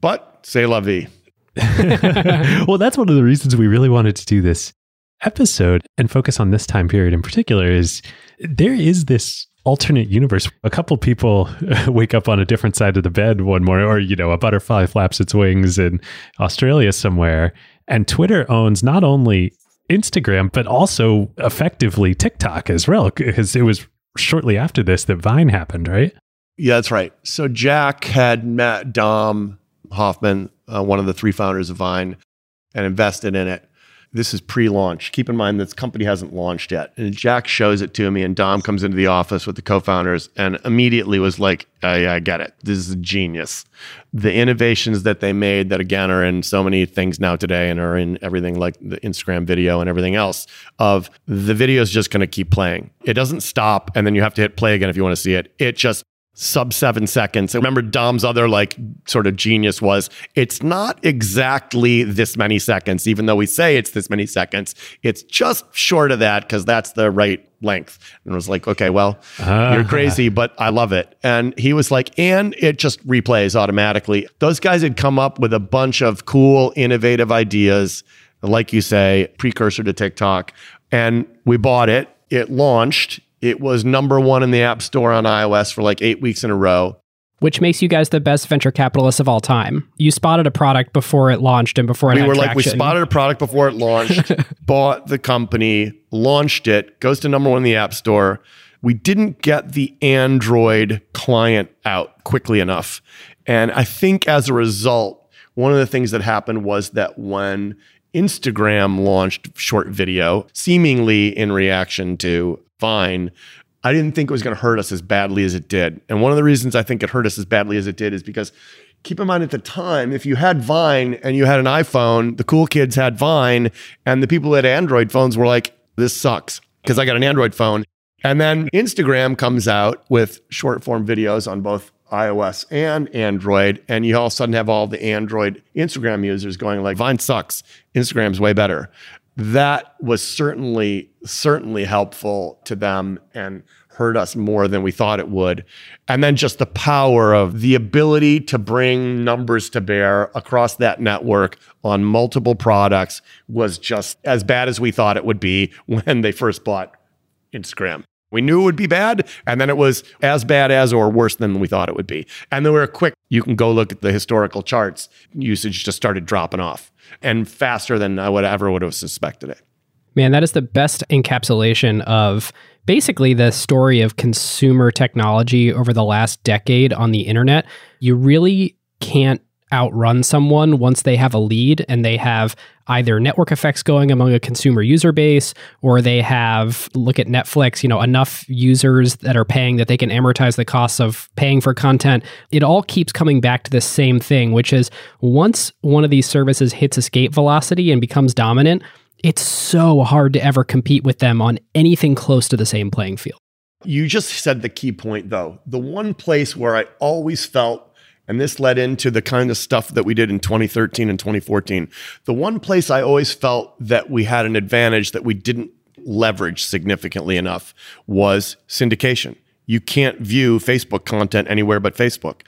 but say la vie *laughs* well, that's one of the reasons we really wanted to do this episode and focus on this time period in particular is there is this alternate universe. A couple people *laughs* wake up on a different side of the bed one morning, or, you know, a butterfly flaps its wings in Australia somewhere. And Twitter owns not only Instagram, but also effectively TikTok as well, because it was shortly after this that Vine happened, right? Yeah, that's right. So Jack had met Dom Hofmann, uh, one of the three founders of Vine, and invested in it. This is pre-launch. Keep in mind this company hasn't launched yet. And Jack shows it to me, and Dom comes into the office with the co-founders, and immediately was like, "I, I get it. This is genius." The innovations that they made, that again are in so many things now today, and are in everything like the Instagram video and everything else. Of the video is just going to keep playing. It doesn't stop, and then you have to hit play again if you want to see it. It just sub seven seconds. I remember Dom's other like sort of genius was it's not exactly this many seconds, even though we say it's this many seconds. It's just short of that because that's the right length. And I was like, okay, well, uh. you're crazy, but I love it. And he was like, and it just replays automatically. Those guys had come up with a bunch of cool, innovative ideas, like you say, precursor to TikTok. And we bought it. It launched it was number one in the App Store on iOS for like eight weeks in a row. Which makes you guys the best venture capitalists of all time. You spotted a product before it launched and before it we were like, we spotted a product before it launched, *laughs* bought the company, launched it, goes to number one in the App Store. We didn't get the Android client out quickly enough. And I think as a result, one of the things that happened was that when Instagram launched short video, seemingly in reaction to Vine, I didn't think it was going to hurt us as badly as it did. And one of the reasons I think it hurt us as badly as it did is because keep in mind at the time, if you had Vine and you had an iPhone, the cool kids had Vine, and the people that had Android phones were like, this sucks because I got an Android phone. And then Instagram comes out with short form videos on both iOS and Android. And you all of a sudden have all the Android Instagram users going like, Vine sucks. Instagram's way better. That was certainly, certainly helpful to them and hurt us more than we thought it would. And then just the power of the ability to bring numbers to bear across that network on multiple products was just as bad as we thought it would be *laughs* when they first bought Instagram. We knew it would be bad, and then it was as bad as or worse than we thought it would be. And then we were quick. You can go look at the historical charts. Usage just started dropping off and faster than I would ever would have suspected it. Man, that is the best encapsulation of basically the story of consumer technology over the last decade on the internet. You really can't outrun someone once they have a lead and they have either network effects going among a consumer user base or they have look at Netflix, you know, enough users that are paying that they can amortize the costs of paying for content. It all keeps coming back to the same thing, which is once one of these services hits escape velocity and becomes dominant, it's so hard to ever compete with them on anything close to the same playing field. You just said the key point though. The one place where I always felt and this led into the kind of stuff that we did in 2013 and 2014. The one place I always felt that we had an advantage that we didn't leverage significantly enough was syndication. You can't view Facebook content anywhere but Facebook.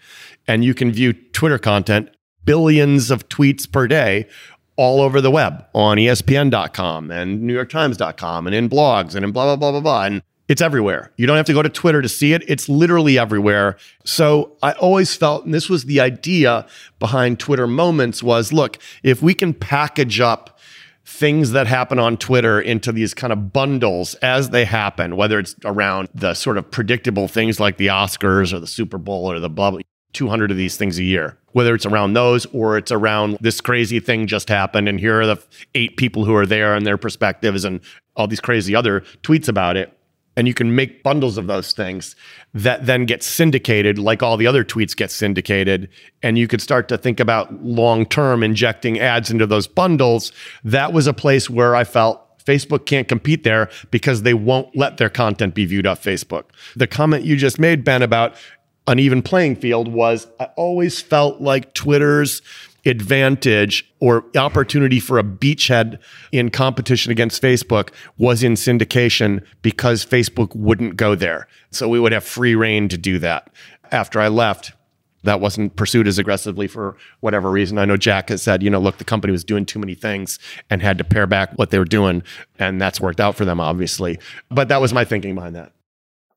And you can view Twitter content, billions of tweets per day, all over the web on ESPN.com and NewYorkTimes.com and in blogs and in blah, blah, blah, blah, blah. And it's everywhere. You don't have to go to Twitter to see it. It's literally everywhere. So I always felt, and this was the idea behind Twitter Moments was, look, if we can package up things that happen on Twitter into these kind of bundles as they happen, whether it's around the sort of predictable things like the Oscars or the Super Bowl or the blah 200 of these things a year, whether it's around those or it's around this crazy thing just happened. And here are the eight people who are there and their perspectives and all these crazy other tweets about it and you can make bundles of those things that then get syndicated like all the other tweets get syndicated and you could start to think about long term injecting ads into those bundles that was a place where i felt Facebook can't compete there because they won't let their content be viewed off Facebook. The comment you just made, Ben, about uneven playing field was I always felt like Twitter's advantage or opportunity for a beachhead in competition against Facebook was in syndication because Facebook wouldn't go there. So we would have free reign to do that. After I left, that wasn't pursued as aggressively for whatever reason. I know Jack has said, you know, look, the company was doing too many things and had to pare back what they were doing. And that's worked out for them, obviously. But that was my thinking behind that.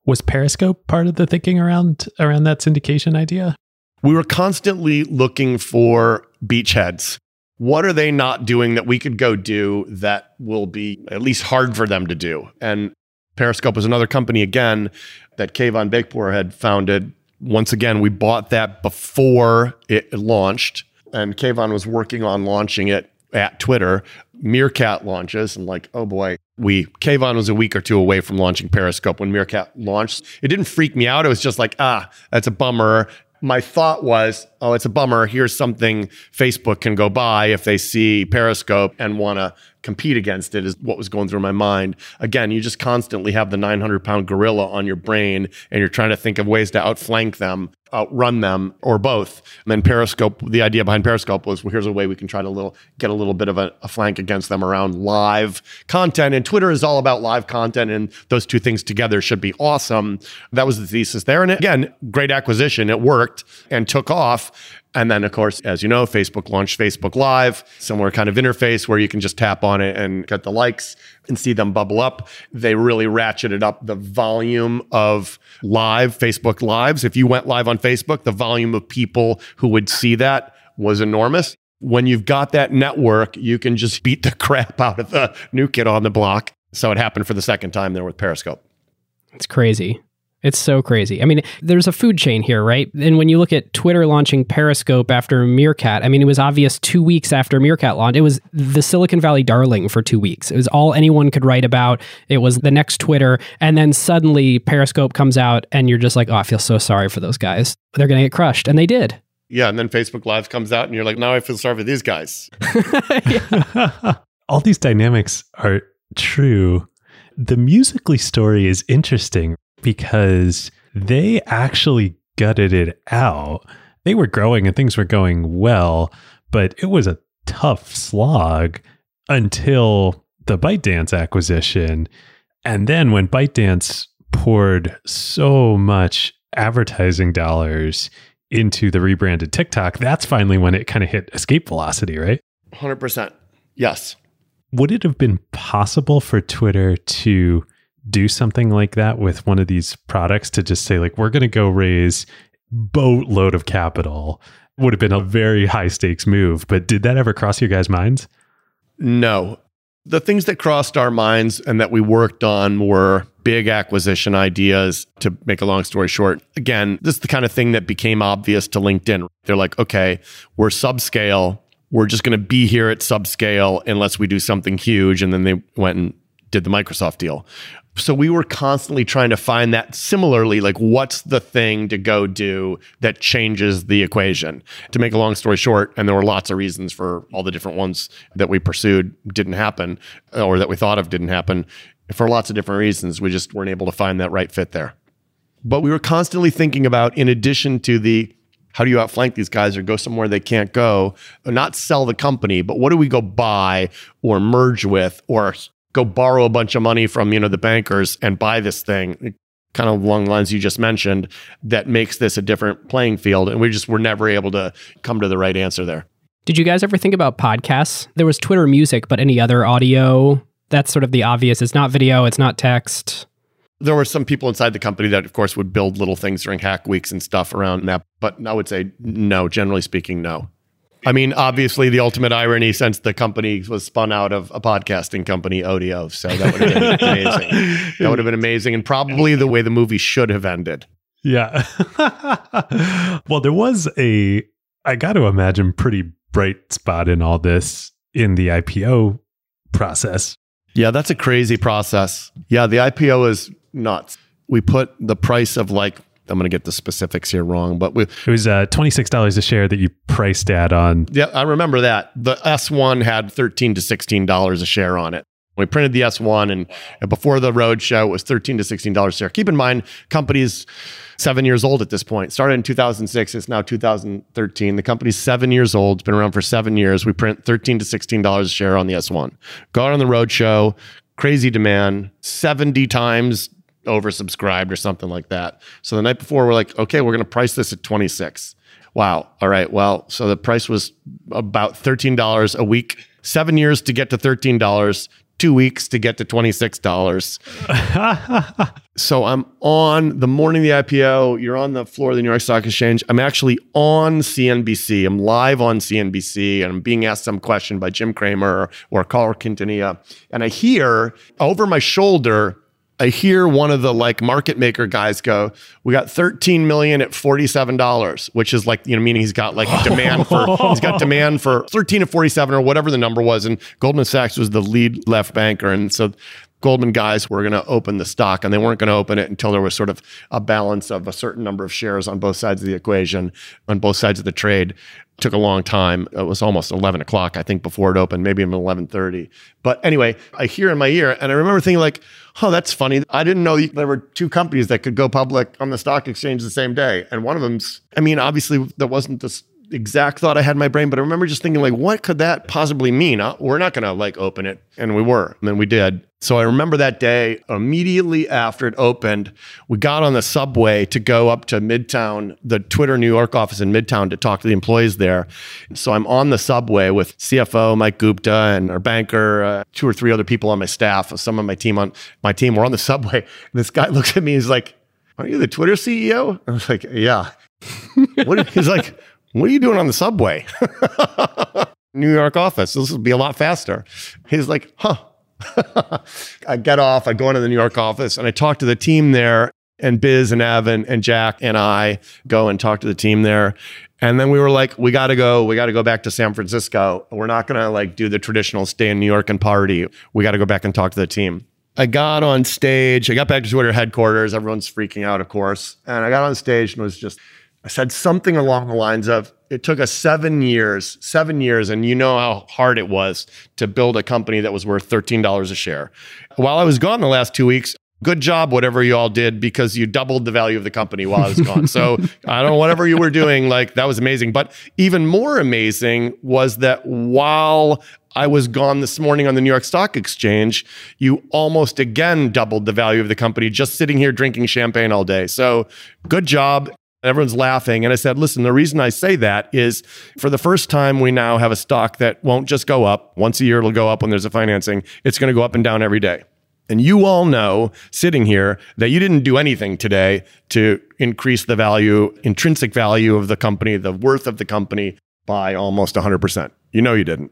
Was Periscope part of the thinking around around that syndication idea? We were constantly looking for beachheads. What are they not doing that we could go do that will be at least hard for them to do? And Periscope was another company again that Kayvon Beykpour had founded. Once again, we bought that before it launched, and Kayvon was working on launching it at Twitter. Meerkat launches, and like, oh boy, we Kayvon was a week or two away from launching Periscope when Meerkat launched. It didn't freak me out. It was just like, ah, that's a bummer my thought was, oh, it's a bummer. Here's something Facebook can go buy if they see Periscope and want to compete against it, is what was going through my mind. Again, you just constantly have the 900 pound gorilla on your brain and you're trying to think of ways to outflank them outrun them or both. And then Periscope, the idea behind Periscope was, well, here's a way we can try to little get a little bit of a, a, flank against them around live content. And Twitter is all about live content, and those two things together should be awesome. That was the thesis there. And again, great acquisition. It worked and took off. And then, of course, as you know, Facebook launched Facebook Live, similar kind of interface where you can just tap on it and get the likes and see them bubble up. They really ratcheted up the volume of live Facebook Lives. If you went live on Facebook, the volume of people who would see that was enormous. When you've got that network, you can just *laughs* beat the crap out of the new kid on the block. So it happened for the second time there with Periscope. It's crazy. It's so crazy. I mean, there's a food chain here, right? And when you look at Twitter launching Periscope after Meerkat, I mean, it was obvious two weeks after Meerkat launched. It was the Silicon Valley darling for two weeks. It was all anyone could write about. It was the next Twitter. And then suddenly Periscope comes out, and you're just like, oh, I feel so sorry for those guys. They're going to get crushed. And they did. Yeah, and then Facebook Live comes out, and you're like, now I feel sorry for these guys. *laughs* *laughs* All these dynamics are true. The Musical.ly story is interesting because they actually gutted it out. They were growing and things were going well, but it was a tough slog until the ByteDance acquisition. And then when ByteDance poured so much advertising dollars into the rebranded TikTok, that's finally when it kind of hit escape velocity, right? 100%. Yes. Would it have been possible for Twitter to do something like that with one of these products to just say, like, we're going to go raise boatload of capital? Would have been a very high stakes move. But did that ever cross your guys' minds? No. The things that crossed our minds and that we worked on were big acquisition ideas. To make a long story short, again, this is the kind of thing that became obvious to LinkedIn. They're like, okay, we're subscale. We're just going to be here at subscale unless we do something huge. And then they went and did the Microsoft deal. So we were constantly trying to find that similarly, like what's the thing to go do that changes the equation? To make a long story short, and there were lots of reasons for all the different ones that we pursued didn't happen or that we thought of didn't happen for lots of different reasons. We just weren't able to find that right fit there. But we were constantly thinking about, in addition to the how do you outflank these guys or go somewhere they can't go, not sell the company, but what do we go buy or merge with or go borrow a bunch of money from you know the bankers and buy this thing kind of along the lines you just mentioned that makes this a different playing field. And we just were never able to come to the right answer there. Did you guys ever think about podcasts? There was twitter music but any other audio? That's sort of the obvious. It's not video it's not text. There were some people inside the company that of course would build little things during hack weeks and stuff around that but i would say no generally speaking no I mean, obviously, the ultimate irony since the company was spun out of a podcasting company, Odeo. So that would have been *laughs* amazing. That would have been amazing, and probably the way the movie should have ended. Yeah. *laughs* well, there was a, I got to imagine, pretty bright spot in all this in the IPO process. Yeah, that's a crazy process. Yeah, the IPO is nuts. We put the price of like I'm going to get the specifics here wrong, but we, it was uh, $26 a share that you priced at on. Yeah, I remember that. The S1 had 13 to $16 a share on it. We printed the S1 and, and before the road show, it was 13 to $16 a share. Keep in mind, company's seven years old at this point. Started in 2006. It's now 2013. The company's seven years old. It's been around for seven years. We print 13 to $16 a share on the S1. Go out on the road show, crazy demand, 70 times oversubscribed or something like that. So the night before, we're like, okay, we're going to price this at 26. Wow. All right. Well, so the price was about $13 a week, seven years to get to $13, two weeks to get to $26. *laughs* so I'm on the morning of the IPO. You're on the floor of the New York Stock Exchange. I'm actually on CNBC. I'm live on CNBC and I'm being asked some question by Jim Cramer or, or Carl Quintanilla. And I hear over my shoulder, I hear one of the like market maker guys go, "We got 13 million at 47 dollars," which is like you know meaning he's got like *laughs* demand for he's got demand for 13 to 47 or whatever the number was, and Goldman Sachs was the lead left banker, and so Goldman guys were going to open the stock and they weren't going to open it until there was sort of a balance of a certain number of shares on both sides of the equation, on both sides of the trade. It took a long time. It was almost 11 o'clock, I think, before it opened, maybe even 11.30. But anyway, I hear in my ear and I remember thinking like, oh, that's funny. I didn't know there were two companies that could go public on the stock exchange the same day. And one of them's, I mean, obviously that wasn't this exact thought I had in my brain, but I remember just thinking like, what could that possibly mean? Uh, we're not going to like open it. And we were, and then we did. So I remember that day immediately after it opened, we got on the subway to go up to Midtown, the Twitter New York office in Midtown to talk to the employees there. So I'm on the subway with CFO Mike Gupta and our banker, uh, two or three other people on my staff, some of my team on my team were on the *laughs* subway. And this guy looks at me, he's like, "Are you the Twitter CEO?" I was like, "Yeah." *laughs* what, he's like, "What are you doing on the subway?" *laughs* New York office. This will be a lot faster. He's like, "Huh." *laughs* I get off, I go into the New York office and I talk to the team there. And Biz and Evan and Jack and I go and talk to the team there. And then we were like, we got to go. We got to go back to San Francisco. We're not going to like do the traditional stay in New York and party. We got to go back and talk to the team. I got on stage. I got back to Twitter headquarters. Everyone's freaking out, of course. And I got on stage and was just, I said something along the lines of, It took us seven years, seven years, and you know how hard it was to build a company that was worth $13 a share. While I was gone the last two weeks, good job, whatever you all did, because you doubled the value of the company while I was gone. So *laughs* I don't know, whatever you were doing, like that was amazing. But even more amazing was that while I was gone this morning on the New York Stock Exchange, you almost again doubled the value of the company just sitting here drinking champagne all day. So good job. Everyone's laughing. And I said, listen, the reason I say that is for the first time, we now have a stock that won't just go up. Once a year, it'll go up when there's a financing. It's going to go up and down every day. And you all know sitting here that you didn't do anything today to increase the value, intrinsic value of the company, the worth of the company by almost 100%. You know you didn't.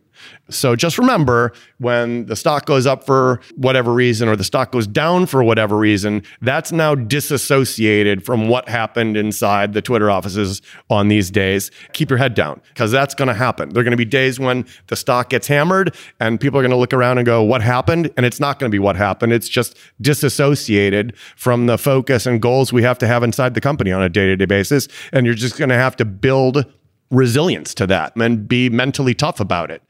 So just remember when the stock goes up for whatever reason or the stock goes down for whatever reason, that's now disassociated from what happened inside the Twitter offices on these days. Keep your head down because that's going to happen. There are going to be days when the stock gets hammered and people are going to look around and go, What happened? And it's not going to be what happened. It's just disassociated from the focus and goals we have to have inside the company on a day to day basis. And you're just going to have to build resilience to that and be mentally tough about it.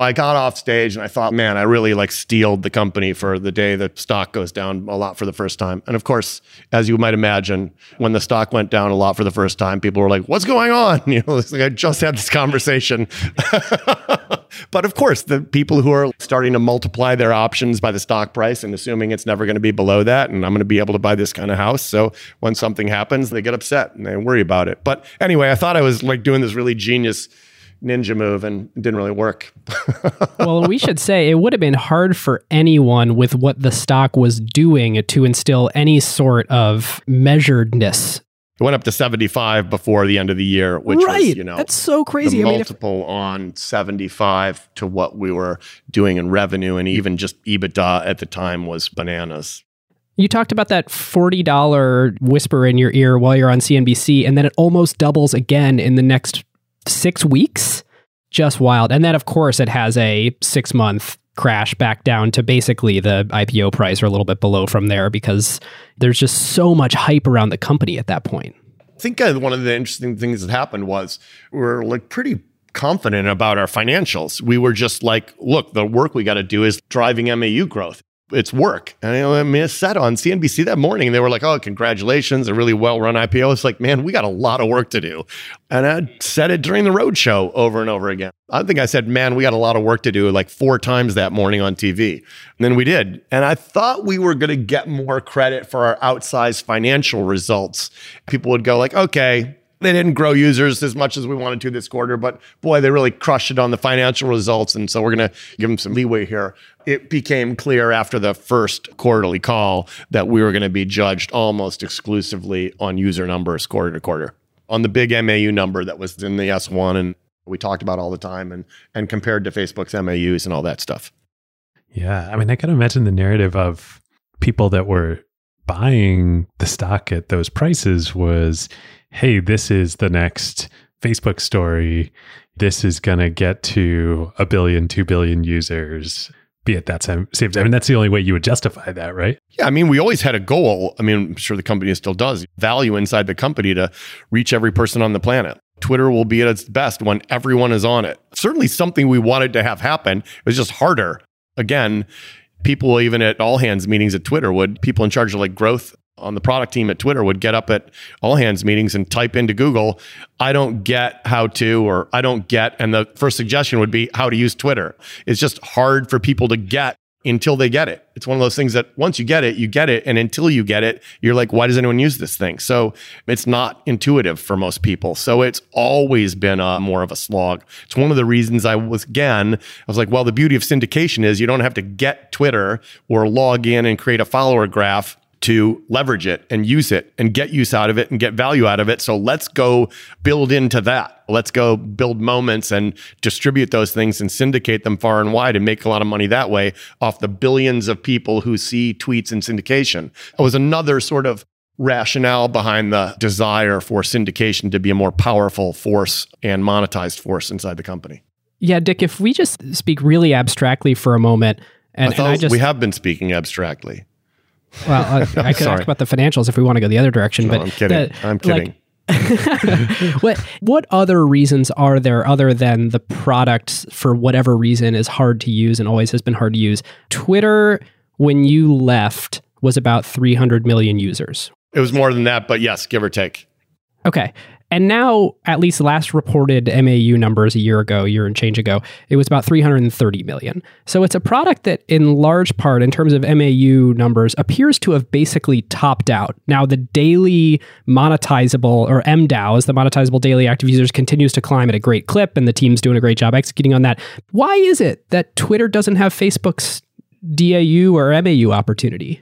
I got off stage and I thought, man, I really like steeled the company for the day the stock goes down a lot for the first time. And of course, as you might imagine, when the stock went down a lot for the first time, people were like, what's going on? *laughs* You know, like I just had this conversation. *laughs* but of course, the people who are starting to multiply their options by the stock price and assuming it's never going to be below that and I'm going to be able to buy this kind of house. So when something happens, they get upset and they worry about it. But anyway, I thought I was like doing this really genius ninja move and it didn't really work. *laughs* well, we should say it would have been hard for anyone with what the stock was doing to instill any sort of measuredness. It went up to 75 before the end of the year, which right. was, you know, that's so crazy. The I mean, multiple if- on 75 to what we were doing in revenue and even just EBITDA at the time was bananas. You talked about that $40 whisper in your ear while you're on CNBC, and then it almost doubles again in the next six weeks. Just wild. And then, of course, it has a six month crash back down to basically the IPO price or a little bit below from there because there's just so much hype around the company at that point. I think uh, one of the interesting things that happened was we're like pretty confident about our financials. We were just like, look, the work we got to do is driving MAU growth it's work. And I mean, I said on CNBC that morning, they were like, oh, congratulations, a really well run IPO. It's like, man, we got a lot of work to do. And I said it during the roadshow over and over again. I think I said, man, we got a lot of work to do like four times that morning on TV. And then we did. And I thought we were going to get more credit for our outsized financial results. People would go like, okay, they didn't grow users as much as we wanted to this quarter, but boy, they really crushed it on the financial results. And so we're going to give them some leeway here. It became clear after the first quarterly call that we were going to be judged almost exclusively on user numbers quarter to quarter. On the big MAU number that was in the S1 and we talked about all the time and and compared to Facebook's MAUs and all that stuff. Yeah, I mean, I can imagine the narrative of people that were buying the stock at those prices was hey, this is the next Facebook story. This is going to get to a billion, two billion users. Be it that same. I mean, that's the only way you would justify that, right? Yeah. I mean, we always had a goal. I mean, I'm sure the company still does value inside the company to reach every person on the planet. Twitter will be at its best when everyone is on it. Certainly something we wanted to have happen. It was just harder. Again, people even at all hands meetings at Twitter would people in charge of like growth on the product team at Twitter would get up at all hands meetings and type into Google, I don't get how to, or I don't get. And the first suggestion would be how to use Twitter. It's just hard for people to get until they get it. It's one of those things that once you get it, you get it. And until you get it, you're like, why does anyone use this thing? So it's not intuitive for most people. So it's always been a, more of a slog. It's one of the reasons I was, again, I was like, well, the beauty of syndication is you don't have to get Twitter or log in and create a follower graph to leverage it and use it and get use out of it and get value out of it. So let's go build into that. Let's go build moments and distribute those things and syndicate them far and wide and make a lot of money that way off the billions of people who see tweets and syndication. It was another sort of rationale behind the desire for syndication to be a more powerful force and monetized force inside the company. Yeah, Dick, if we just speak really abstractly for a moment, and, I and I just we have been speaking abstractly. Well, I, *laughs* I could ask about the financials if we want to go the other direction, No, but I'm kidding. I'm kidding. Like, *laughs* what what other reasons are there other than the product for whatever reason is hard to use and always has been hard to use? Twitter when you left was about 300 million users. It was more than that, but yes, give or take. Okay. And now, at least last reported MAU numbers a year ago, year and change ago, it was about 330 million. So it's a product that, in large part, in terms of MAU numbers, appears to have basically topped out. Now, the daily monetizable, or MDAUs, the monetizable daily active users, continues to climb at a great clip, and the team's doing a great job executing on that. Why is it that Twitter doesn't have Facebook's DAU or MAU opportunity?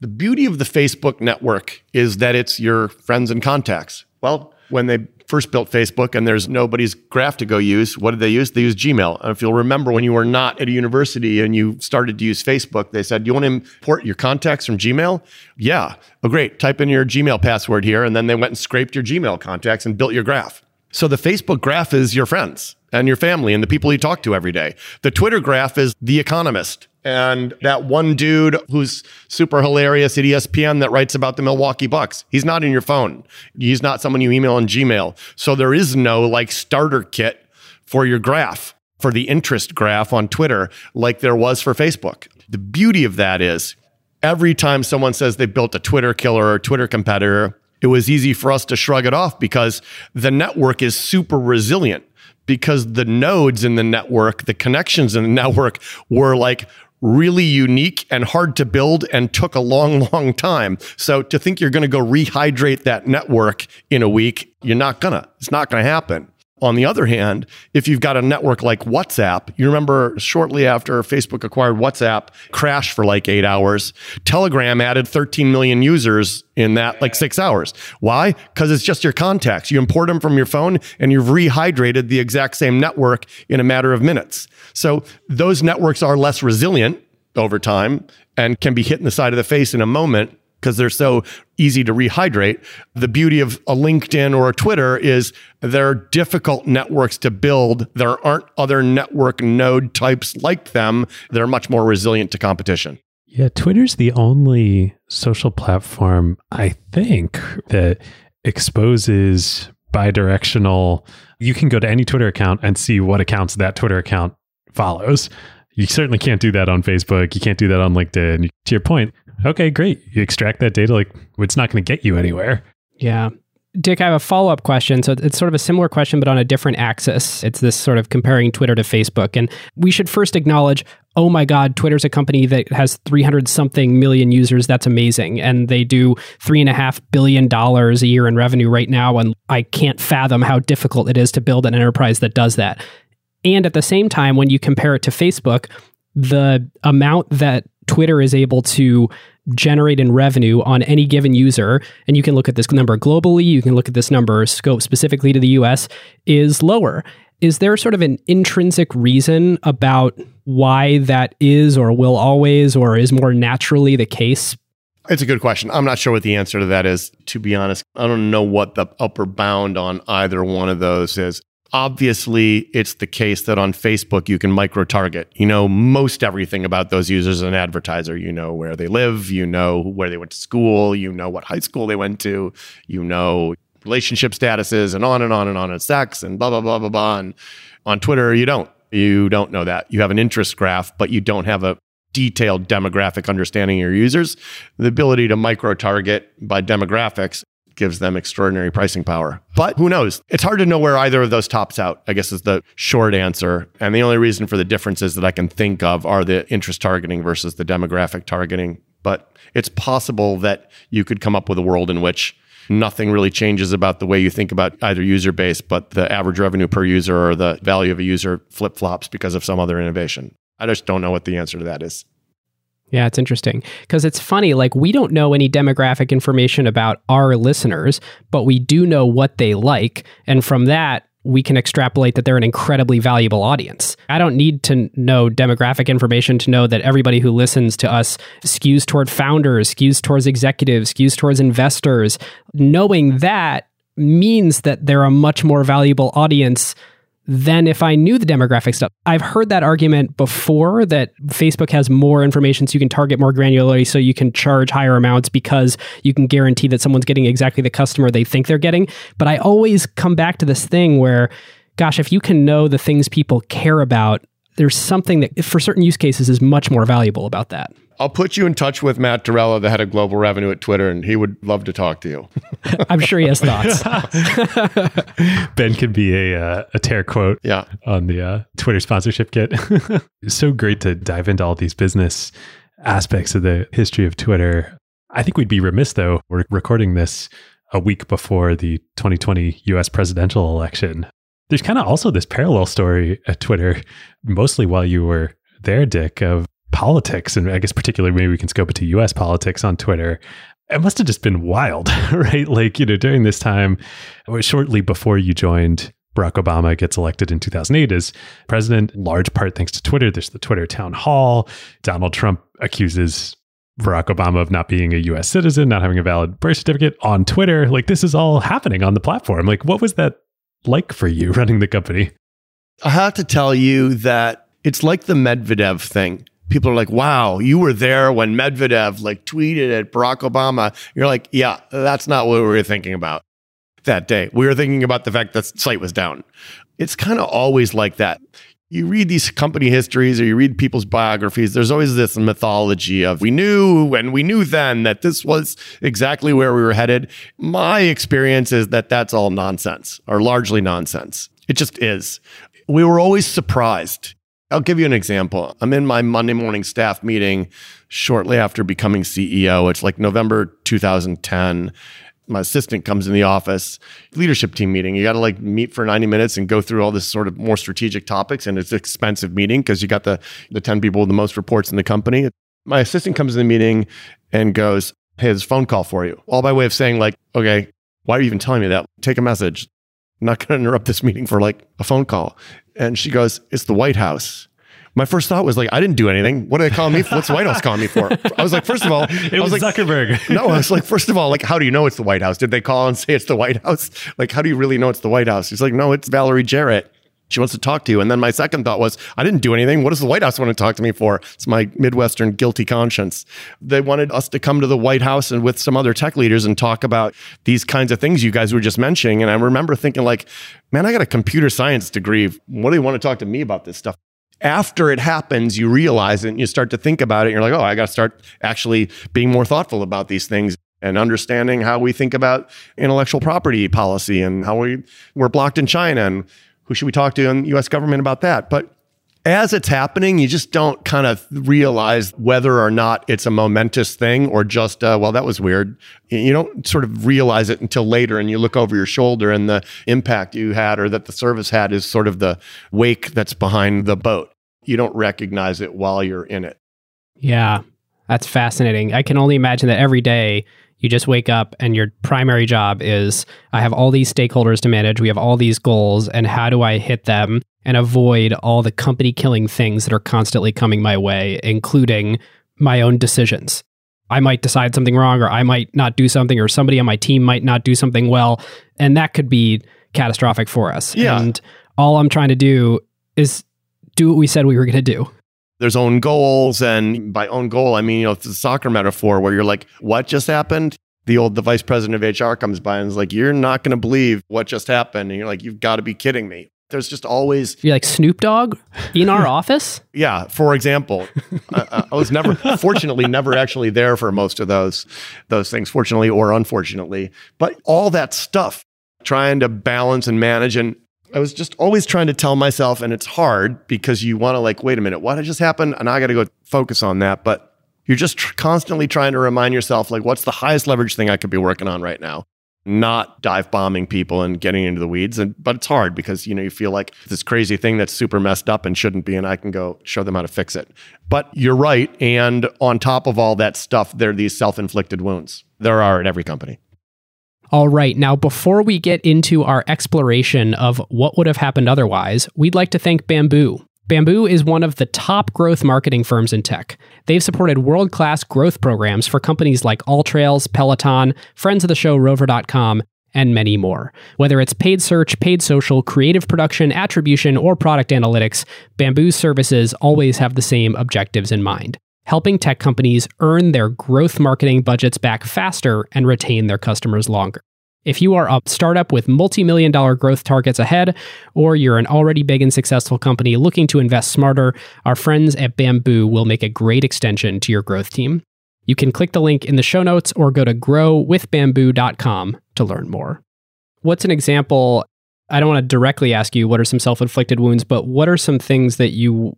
The beauty of the Facebook network is that it's your friends and contacts. Well, when they first built Facebook and there's nobody's graph to go use, what did they use? They used Gmail. And if you'll remember when you were not at a university and you started to use Facebook, they said, Do you want to import your contacts from Gmail? Yeah. Oh, great. Type in your Gmail password here. And then they went and scraped your Gmail contacts and built your graph. So the Facebook graph is your friends and your family and the people you talk to every day. The Twitter graph is the economist and that one dude who's super hilarious at ESPN that writes about the Milwaukee Bucks. He's not in your phone. He's not someone you email on Gmail. So there is no like starter kit for your graph, for the interest graph on Twitter, like there was for Facebook. The beauty of that is every time someone says they built a Twitter killer or Twitter competitor, it was easy for us to shrug it off because the network is super resilient because the nodes in the network, the connections in the network were like really unique and hard to build and took a long, *laughs* long time. So to think you're going to go rehydrate that network in a week, you're not gonna. It's not going to happen. On the other hand, if you've got a network like WhatsApp, you remember shortly after Facebook acquired WhatsApp, crashed for like eight hours. Telegram added 13 million users in that like six hours. Why? Because it's just your contacts. You import them from your phone and you've rehydrated the exact same network in a matter of minutes. So those networks are less resilient over time and can be hit in the side of the face in a moment because they're so easy to rehydrate. The beauty of a LinkedIn or a Twitter is they're difficult networks to build. There aren't other network node types like them. They're much more resilient to competition. Yeah, Twitter's the only social platform, I think, that exposes bidirectional. You can go to any Twitter account and see what accounts that Twitter account follows. You certainly can't do that on Facebook. You can't do that on LinkedIn. To your point, okay, great. You extract that data, like it's not going to get you anywhere. Yeah. Dick, I have a follow up question. So it's sort of a similar question, but on a different axis. It's this sort of comparing Twitter to Facebook. And we should first acknowledge oh my God, Twitter's a company that has 300 something million users. That's amazing. And they do $3.5 billion a year in revenue right now. And I can't fathom how difficult it is to build an enterprise that does that. And at the same time, when you compare it to Facebook, the amount that Twitter is able to generate in revenue on any given user, and you can look at this number globally, you can look at this number scope specifically to the US, is lower. Is there sort of an intrinsic reason about why that is or will always or is more naturally the case? It's a good question. I'm not sure what the answer to that is, to be honest. I don't know what the upper bound on either one of those is. Obviously, it's the case that on Facebook you can micro target. You know most everything about those users as an advertiser. You know where they live, you know where they went to school, you know what high school they went to, you know relationship statuses and on and on and on and sex and blah blah blah blah blah. And on Twitter, you don't. You don't know that. You have an interest graph, but you don't have a detailed demographic understanding of your users. The ability to micro target by demographics gives them extraordinary pricing power. But who knows? It's hard to know where either of those tops out, I guess is the short answer. And the only reason for the differences that I can think of are the interest targeting versus the demographic targeting. But it's possible that you could come up with a world in which nothing really changes about the way you think about either user base, but the average revenue per user or the value of a user flip flops because of some other innovation. I just don't know what the answer to that is. Yeah, it's interesting because it's funny. Like, we don't know any demographic information about our listeners, but we do know what they like. And from that, we can extrapolate that they're an incredibly valuable audience. I don't need to know demographic information to know that everybody who listens to us skews toward founders, skews towards executives, skews towards investors. Knowing that means that they're a much more valuable audience than if I knew the demographic stuff. I've heard that argument before that Facebook has more information so you can target more granularity so you can charge higher amounts because you can guarantee that someone's getting exactly the customer they think they're getting. But I always come back to this thing where, gosh, if you can know the things people care about, there's something that for certain use cases is much more valuable about that. I'll put you in touch with Matt Derella, the head of global revenue at Twitter, and he would love to talk to you. *laughs* I'm sure he has thoughts. *laughs* ben could be a uh, a tear quote yeah. on the uh, Twitter sponsorship kit. it's *laughs* so great to dive into all these business aspects of the history of Twitter. I think we'd be remiss though. We're recording this a week before the 2020 US presidential election. There's kind of also this parallel story at Twitter, mostly while you were there, Dick, of politics. And I guess particularly maybe we can scope it to US politics on Twitter. It must have just been wild, *laughs* right? Like, you know, during this time, shortly before you joined, Barack Obama gets elected in 2008 as president, large part thanks to Twitter. There's the Twitter town hall. Donald Trump accuses Barack Obama of not being a US citizen, not having a valid birth certificate on Twitter. Like, this is all happening on the platform. Like, what was that like for you *laughs* running the company? I have to tell you that it's like the Medvedev thing. People are like, wow, you were there when Medvedev like tweeted at Barack Obama. You're like, yeah, that's not what we were thinking about that day. We were thinking about the fact that site was down. It's kind of always like that. You read these company histories or you read people's biographies, there's always this mythology of we knew and we knew then that this was exactly where we were headed. My experience is that that's all nonsense or largely nonsense. It just is. We were always surprised. I'll give you an example. I'm in my Monday morning staff meeting shortly after becoming CEO. It's like November 2010 my assistant comes in the office leadership team meeting. You got to like meet for 90 minutes and go through all this sort of more strategic topics and it's an expensive meeting because you got the the 10 people with the most reports in the company. My assistant comes in the meeting and goes hey there's a phone call for you. All by way of saying like okay why are you even telling me that? Take a message. I'm not going to interrupt this meeting for like a phone call and she goes it's the white house my first thought was like, I didn't do anything. What are they call me? What's the White House calling me for? I was like, first of all, *laughs* it I was, was like Zuckerberg. *laughs* no, I was like, first of all, like, how do you know it's the White House? Did they call and say it's the White House? Like, how do you really know it's the White House? He's like, no, it's Valerie Jarrett. She wants to talk to you. And then my second thought was, I didn't do anything. What does the White House want to talk to me for? It's my Midwestern guilty conscience. They wanted us to come to the White House and with some other tech leaders and talk about these kinds of things you guys were just mentioning. And I remember thinking, like, man, I got a computer science degree. What do you want to talk to me about this stuff? after it happens, you realize it and you start to think about it. And you're like, oh, I got to start actually being more thoughtful about these things and understanding how we think about intellectual property policy and how we, we're blocked in China and who should we talk to in the US government about that. But as it's happening, you just don't kind of realize whether or not it's a momentous thing or just, uh, well, that was weird. You don't sort of realize it until later and you look over your shoulder and the impact you had or that the service had is sort of the wake that's behind the boat. You don't recognize it while you're in it. Yeah, that's fascinating. I can only imagine that every day you just wake up and your primary job is I have all these stakeholders to manage. We have all these goals, and how do I hit them and avoid all the company killing things that are constantly coming my way, including my own decisions? I might decide something wrong, or I might not do something, or somebody on my team might not do something well. And that could be catastrophic for us. Yeah. And all I'm trying to do is do what we said we were going to do there's own goals and by own goal i mean you know it's a soccer metaphor where you're like what just happened? The old the vice president of hr comes by and is like you're not going to believe what just happened. And you're like you've got to be kidding me. There's just always you're like snoop dogg in our *laughs* office? Yeah for example I, I was never fortunately never actually there for most of those those things fortunately or unfortunately. But all that stuff trying to balance and manage and I was just always trying to tell myself, and it's hard because you want to like, wait a minute, what just happened? And I got to go focus on that. But you're just tr- constantly trying to remind yourself, like, what's the highest leverage thing I could be working on right now? Not dive bombing people and getting into the weeds. And but it's hard because you know you feel like this crazy thing that's super messed up and shouldn't be, and I can go show them how to fix it. But you're right. And on top of all that stuff, there are these self-inflicted wounds. There are at every company. All right, now before we get into our exploration of what would have happened otherwise, we'd like to thank Bamboo. Bamboo is one of the top growth marketing firms in tech. They've supported world class growth programs for companies like AllTrails, Peloton, friends of the show Rover.com, and many more. Whether it's paid search, paid social, creative production, attribution, or product analytics, Bamboo's services always have the same objectives in mind helping tech companies earn their growth marketing budgets back faster and retain their customers longer. If you are a startup with multi million dollar growth targets ahead, or you're an already big and successful company looking to invest smarter, our friends at Bamboo will make a great extension to your growth team. You can click the link in the show notes or go to growwithbamboo.com to learn more. What's an example? I don't want to directly ask you what are some self inflicted wounds, but what are some things that you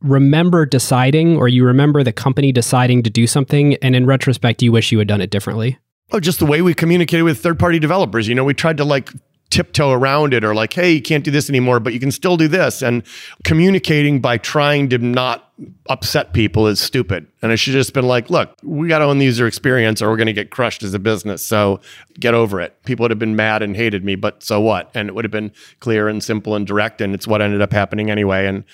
remember deciding or you remember the company deciding to do something and in retrospect you wish you had done it differently? Oh, just the way we communicated with third party developers. You know, we tried to like tiptoe around it or like, hey, you can't do this anymore, but you can still do this. And communicating by trying to not upset people is stupid. And it should just been like, look, we got to own the user experience or we're going to get crushed as a business. So get over it. People would have been mad and hated me, but so what? And it would have been clear and simple and direct. And it's what ended up happening anyway. And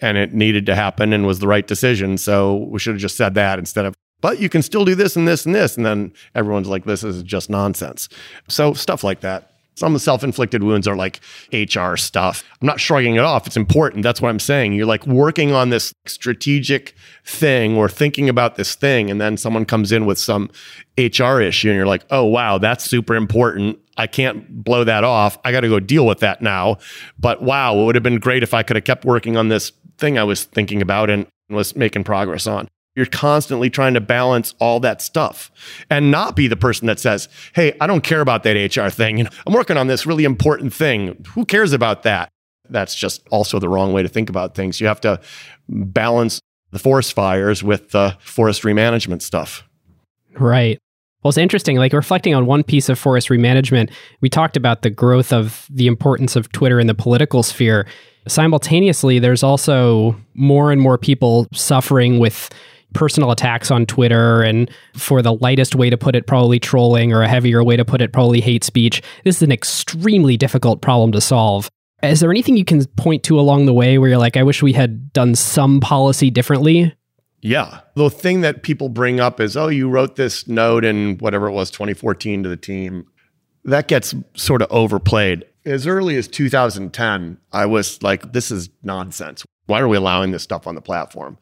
and it needed to happen and was the right decision. So we should have just said that instead of but you can still do this and this and this. And then everyone's like, this is just nonsense. So stuff like that. Some of the self inflicted wounds are like HR stuff. I'm not shrugging it off. It's important. That's what I'm saying. You're like working on this strategic thing or thinking about this thing. And then someone comes in with some HR issue and you're like, oh, wow, that's super important. I can't blow that off. I got to go deal with that now. But wow, it would have been great if I could have kept working on this thing I was thinking about and was making progress on. You're constantly trying to balance all that stuff and not be the person that says, Hey, I don't care about that HR thing. I'm working on this really important thing. Who cares about that? That's just also the wrong way to think about things. You have to balance the forest fires with the forestry management stuff. Right. Well, it's interesting. Like reflecting on one piece of forestry management, we talked about the growth of the importance of Twitter in the political sphere. Simultaneously, there's also more and more people suffering with personal attacks on Twitter, and for the lightest way to put it, probably trolling, or a heavier way to put it, probably hate speech. This is an extremely difficult problem to solve. Is there anything you can point to along the way where you're like, I wish we had done some policy differently? Yeah. The thing that people bring up is, oh, you wrote this note in whatever it was, 2014 to the team. That gets sort of overplayed. As early as 2010, I was like, this is nonsense. Why are we allowing this stuff on the platform?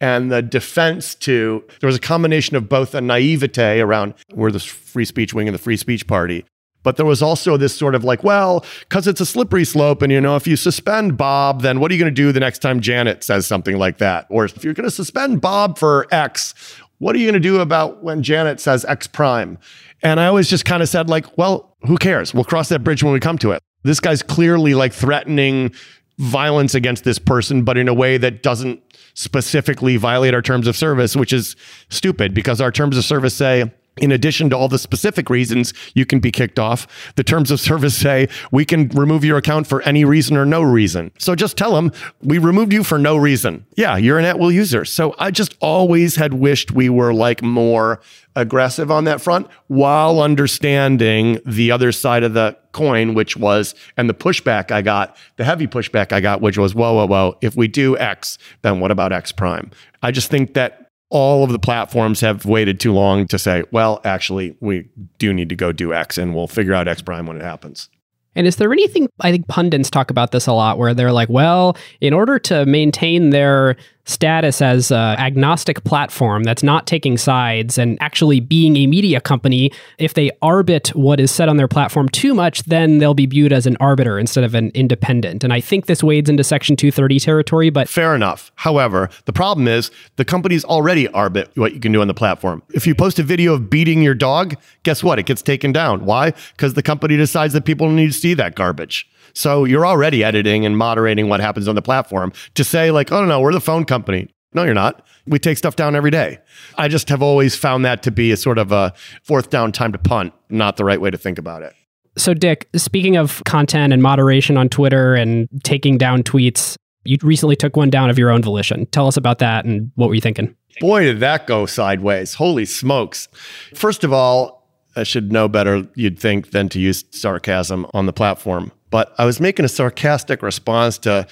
And the defense to there was a combination of both a naivete around we're the free speech wing and the free speech party, but there was also this sort of like, well, because it's a slippery slope, and you know, if you suspend Bob, then what are you going to do the next time Janet says something like that? Or if you're going to suspend Bob for X, what are you going to do about when Janet says X prime? And I always just kind of said, like, well, who cares? We'll cross that bridge when we come to it. This guy's clearly like threatening violence against this person, but in a way that doesn't specifically violate our terms of service, which is stupid because our terms of service say, in addition to all the specific reasons you can be kicked off, the terms of service say we can remove your account for any reason or no reason. So just tell them we removed you for no reason. Yeah, you're an at will user. So I just always had wished we were like more aggressive on that front while understanding the other side of the coin, which was, and the pushback I got, the heavy pushback I got, which was, whoa, whoa, whoa, if we do X, then what about X prime? I just think that all of the platforms have waited too long to say, well, actually, we do need to go do X and we'll figure out X prime when it happens. And is there anything, I think pundits talk about this a lot, where they're like, well, in order to maintain their status as an agnostic platform that's not taking sides and actually being a media company, if they arbit what is said on their platform too much, then they'll be viewed as an arbiter instead of an independent. And I think this wades into Section 230 territory, but. Fair enough. However, the problem is the companies already arbit what you can do on the platform. If you post a video of beating your dog, guess what? It gets taken down. Why? Because the company decides that people need to see that garbage. So you're already editing and moderating what happens on the platform to say, like, oh, no, we're the phone company. No, you're not. We take stuff down every day. I just have always found that to be a sort of a fourth down time to punt, not the right way to think about it. So, Dick, speaking of content and moderation on Twitter and taking down tweets, you recently took one down of your own volition. Tell us about that and what were you thinking? Boy, did that go sideways. Holy smokes. First of all, I should know better, you'd think, than to use sarcasm on the platform but I was making a sarcastic response to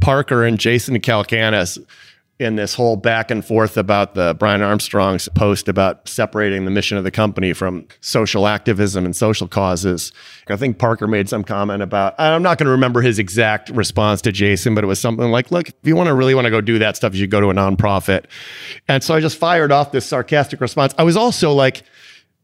Parker and Jason Calacanis in this whole back and forth about the Brian Armstrong's post about separating the mission of the company from social activism and social causes. I think Parker made some comment about, I'm not going to remember his exact response to Jason, but it was something like, look, if you want to really want to go do that stuff, you go to a nonprofit. And so I just fired off this sarcastic response. I was also like,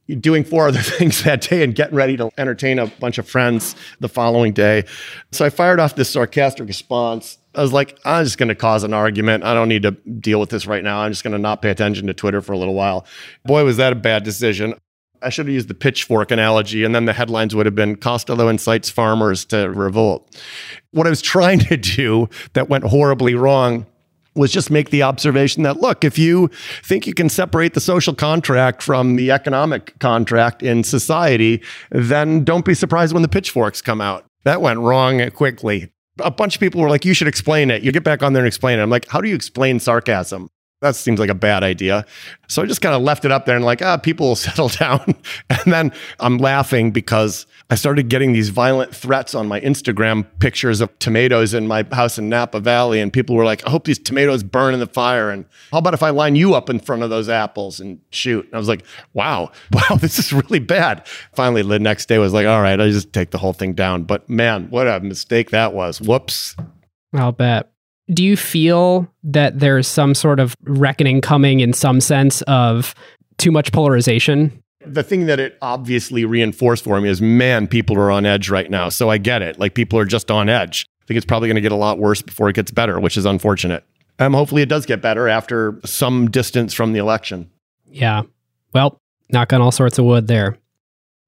doing four other *laughs* things that day and getting ready to entertain a bunch of friends the following day. So I fired off this sarcastic response. I was like, I'm just going to cause an argument. I don't need to deal with this right now. I'm just going to not pay attention to Twitter for a little while. Boy, was that a bad decision. I should have used the pitchfork analogy, and then the headlines would have been Costolo incites farmers to revolt. What I was trying to do that went horribly wrong was just make the observation that look, if you think you can separate the social contract from the economic contract in society, then don't be surprised when the pitchforks come out. That went wrong quickly. A bunch of people were like, you should explain it. You get back on there and explain it. I'm like, how do you explain sarcasm? That seems like a bad idea. So I just kind of left it up there and like, ah, people will *laughs* settle down. and then I'm laughing because I started getting these violent threats on my Instagram pictures of tomatoes in my house in Napa Valley. And people were like, I hope these tomatoes burn in the fire. And how about if I line you up in front of those apples and shoot? And I was like, wow, *laughs* wow, this is really bad. Finally, the next day was like, all right, I just take the whole thing down. But man, what a mistake that was. Whoops. I'll bet do you feel that there's some sort of reckoning coming in some sense of too much polarization? The thing that it obviously reinforced for me is man, people are on edge right now. So I get it. Like people are just on edge. I think it's probably going to get a lot worse before it gets better, which is unfortunate. Um, hopefully it does get better after some distance from the election. Yeah. Well, knock on all sorts of wood there.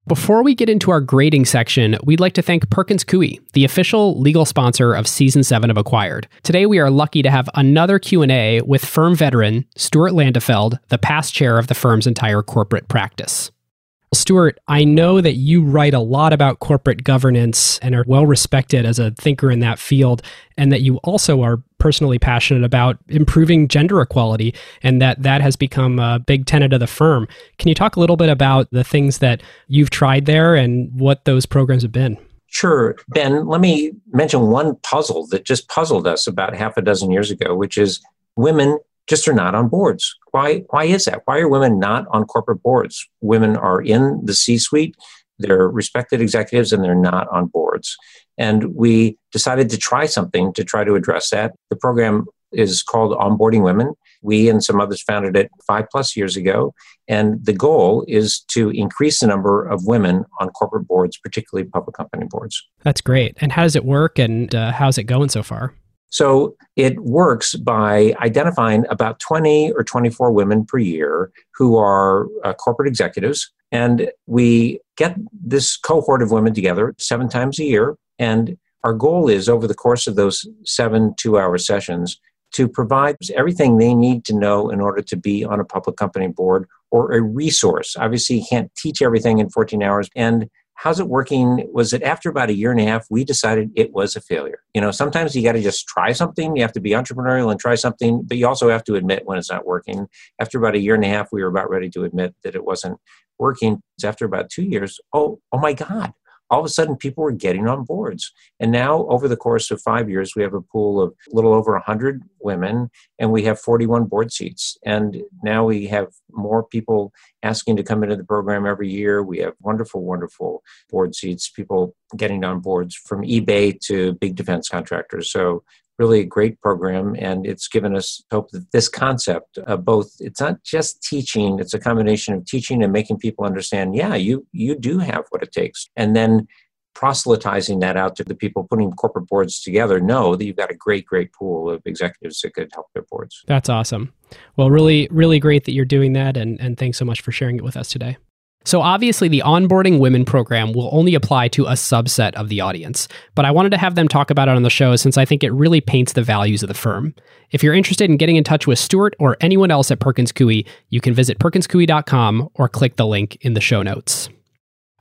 Before we get into our grading section, we'd like to thank Perkins Coie, the official legal sponsor of season 7 of Acquired. Today we are lucky to have another Q&A with firm veteran Stewart Landefeld, the past chair of the firm's entire corporate practice. Stewart, I know that you write a lot about corporate governance and are well respected as a thinker in that field, and that you also are personally passionate about improving gender equality, and that that has become a big tenet of the firm. Can you talk a little bit about the things that you've tried there and what those programs have been? Sure. Ben, let me mention one puzzle that just puzzled us about half a dozen years ago, which is women just are not on boards. Why, why is that? Why are women not on corporate boards? Women are in the C suite, they're respected executives, and they're not on boards. And we decided to try something to try to address that. The program is called Onboarding Women. We and some others founded it five plus years ago. And the goal is to increase the number of women on corporate boards, particularly public company boards. That's great. And how does it work and uh, how's it going so far? So it works by identifying about 20 or 24 women per year who are uh, corporate executives. And we get this cohort of women together seven times a year. And our goal is over the course of those seven two hour sessions to provide everything they need to know in order to be on a public company board or a resource. Obviously, you can't teach everything in 14 hours. And how's it working? Was it after about a year and a half we decided it was a failure? You know sometimes you got to just try something you have to be entrepreneurial and try something but you also have to admit when it's not working. After about a year and a half we were about ready to admit that it wasn't working. After about two years oh oh my god all of a sudden people were getting on boards. And now, over the course of five years, we have a pool of a little over 100 women and we have 41 board seats. And now we have more people asking to come into the program every year. We have wonderful, wonderful board seats, people getting on boards from eBay to big defense contractors. So really a great program and it's given us hope that this concept of both it's not just teaching it's a combination of teaching and making people understand yeah you you do have what it takes and then proselytizing that out to the people putting corporate boards together know that you've got a great great pool of executives that could help their boards. That's awesome. Well really really great that you're doing that and and thanks so much for sharing it with us today so, obviously, the onboarding women program will only apply to a subset of the audience, but I wanted to have them talk about it on the show since I think it really paints the values of the firm. If you're interested in getting in touch with Stewart or anyone else at Perkins Coie, you can visit perkinscoie.com or click the link in the show notes.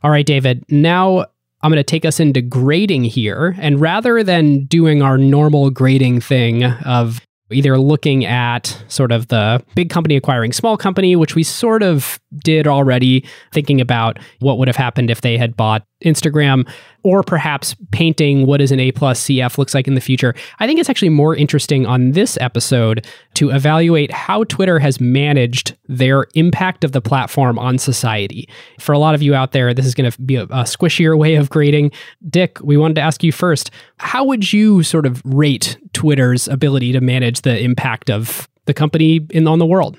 All right, David, now I'm going to take us into grading here. And rather than doing our normal grading thing of either looking at sort of the big company acquiring small company, which we sort of did already, thinking about what would have happened if they had bought Instagram, or perhaps painting what is an A plus CF looks like in the future. I think it's actually more interesting on this episode to evaluate how Twitter has managed their impact of the platform on society. For a lot of you out there, this is going to be a, a squishier way of grading. Dick, we wanted to ask you first how would you sort of rate Twitter's ability to manage the impact of the company in on the world?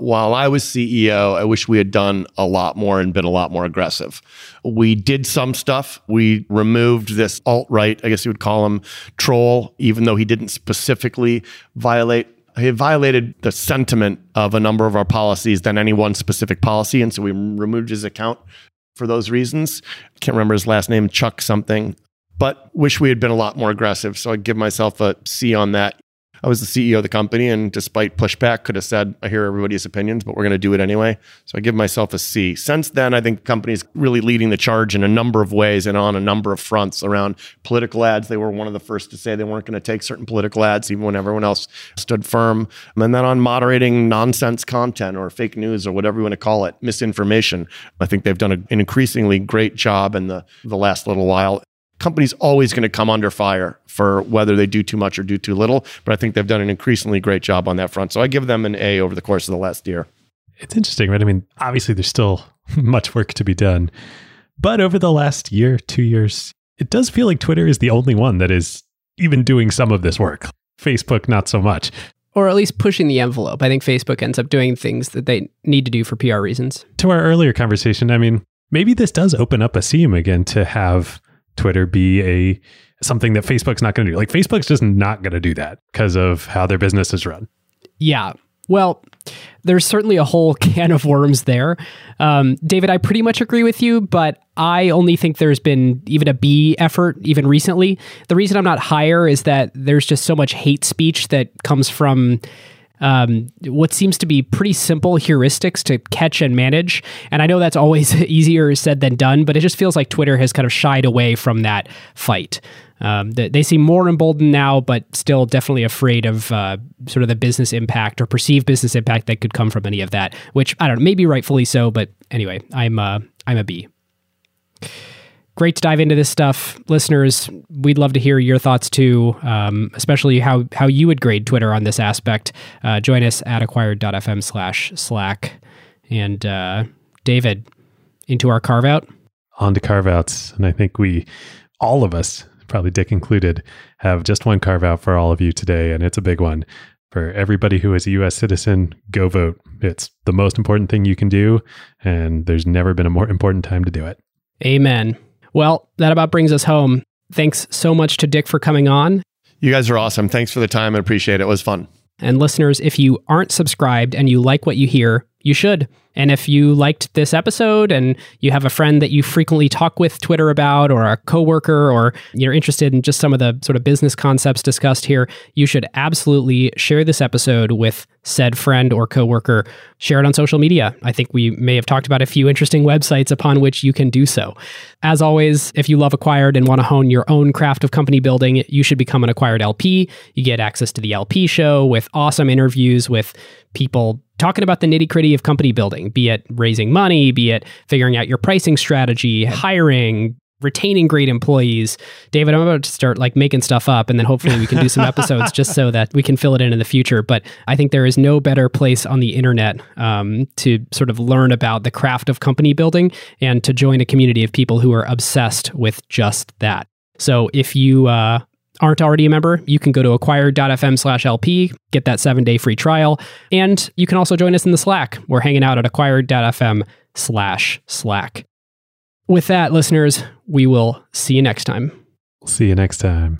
While I was CEO, I wish we had done a lot more and been a lot more aggressive. We did some stuff. We removed this alt right, I guess you would call him troll, even though he didn't specifically violate. He violated the sentiment of a number of our policies than any one specific policy. And so we removed his account for those reasons. Can't remember his last name, Chuck something, but wish we had been a lot more aggressive. So I give myself a C on that. I was the CEO of the company, and despite pushback, could have said, I hear everybody's opinions, but we're going to do it anyway. So I give myself a C. Since then, I think the company's really leading the charge in a number of ways and on a number of fronts around political ads. They were one of the first to say they weren't going to take certain political ads, even when everyone else stood firm. And then on moderating nonsense content or fake news or whatever you want to call it, misinformation. I think they've done an increasingly great job in the, the last little while company's always going to come under fire for whether they do too much or do too little. But I think they've done an increasingly great job on that front. So I give them an A over the course of the last year. It's interesting, right? I mean, obviously, there's still *laughs* much work to be done. But over the last year, two years, it does feel like Twitter is the only one that is even doing some of this work. Facebook, not so much. Or at least pushing the envelope. I think Facebook ends up doing things that they need to do for PR reasons. To our earlier conversation, I mean, maybe this does open up a seam again to have Twitter be a something that Facebook's not going to do. Like Facebook's just not going to do that because of how their business is run. Yeah. Well, there's certainly a whole *laughs* can of worms there. Um, David, I pretty much agree with you, but I only think there's been even a B effort even recently. The reason I'm not higher is that there's just so much hate speech that comes from um, what seems to be pretty simple heuristics to catch and manage. And I know that's always *laughs* easier said than done, but it just feels like Twitter has kind of shied away from that fight. Um, they, they, seem more emboldened now, but still definitely afraid of uh, sort of the business impact or perceived business impact that could come from any of that. Which I don't know, maybe rightfully so, but anyway, I'm uh, I'm a B great to dive into this stuff. Listeners, we'd love to hear your thoughts too, um, especially how, how you would grade Twitter on this aspect. Uh, join us at acquired.fm slash Slack. And uh, David, into our carve out? On to carve outs. And I think we, all of us, probably Dick included, have just one carve out for all of you today. And it's a big one. For everybody who is a US citizen, go vote. It's the most important thing you can do. And there's never been a more important time to do it. Amen. Well, that about brings us home. Thanks so much to Dick for coming on. You guys are awesome. Thanks for the time. I appreciate it. It was fun. And listeners, if you aren't subscribed and you like what you hear, you should. And if you liked this episode and you have a friend that you frequently talk with Twitter about or a coworker or you're interested in just some of the sort of business concepts discussed here, you should absolutely share this episode with said friend or coworker. Share it on social media. I think we may have talked about a few interesting websites upon which you can do so. As always, if you love Acquired and want to hone your own craft of company building, you should become an Acquired LP. You get access to the LP show with awesome interviews with people talking about the nitty gritty of company building, be it raising money, be it figuring out your pricing strategy, hiring, retaining great employees. David, I'm about to start like making stuff up and then hopefully we can do some *laughs* episodes just so that we can fill it in in the future. But I think there is no better place on the internet um, to sort of learn about the craft of company building and to join a community of people who are obsessed with just that. So if you uh, aren't already a member, you can go to acquired.fm slash LP, get that seven day free trial. And you can also join us in the Slack. We're hanging out at acquired.fm slash Slack. With that, listeners, we will see you next time. See you next time.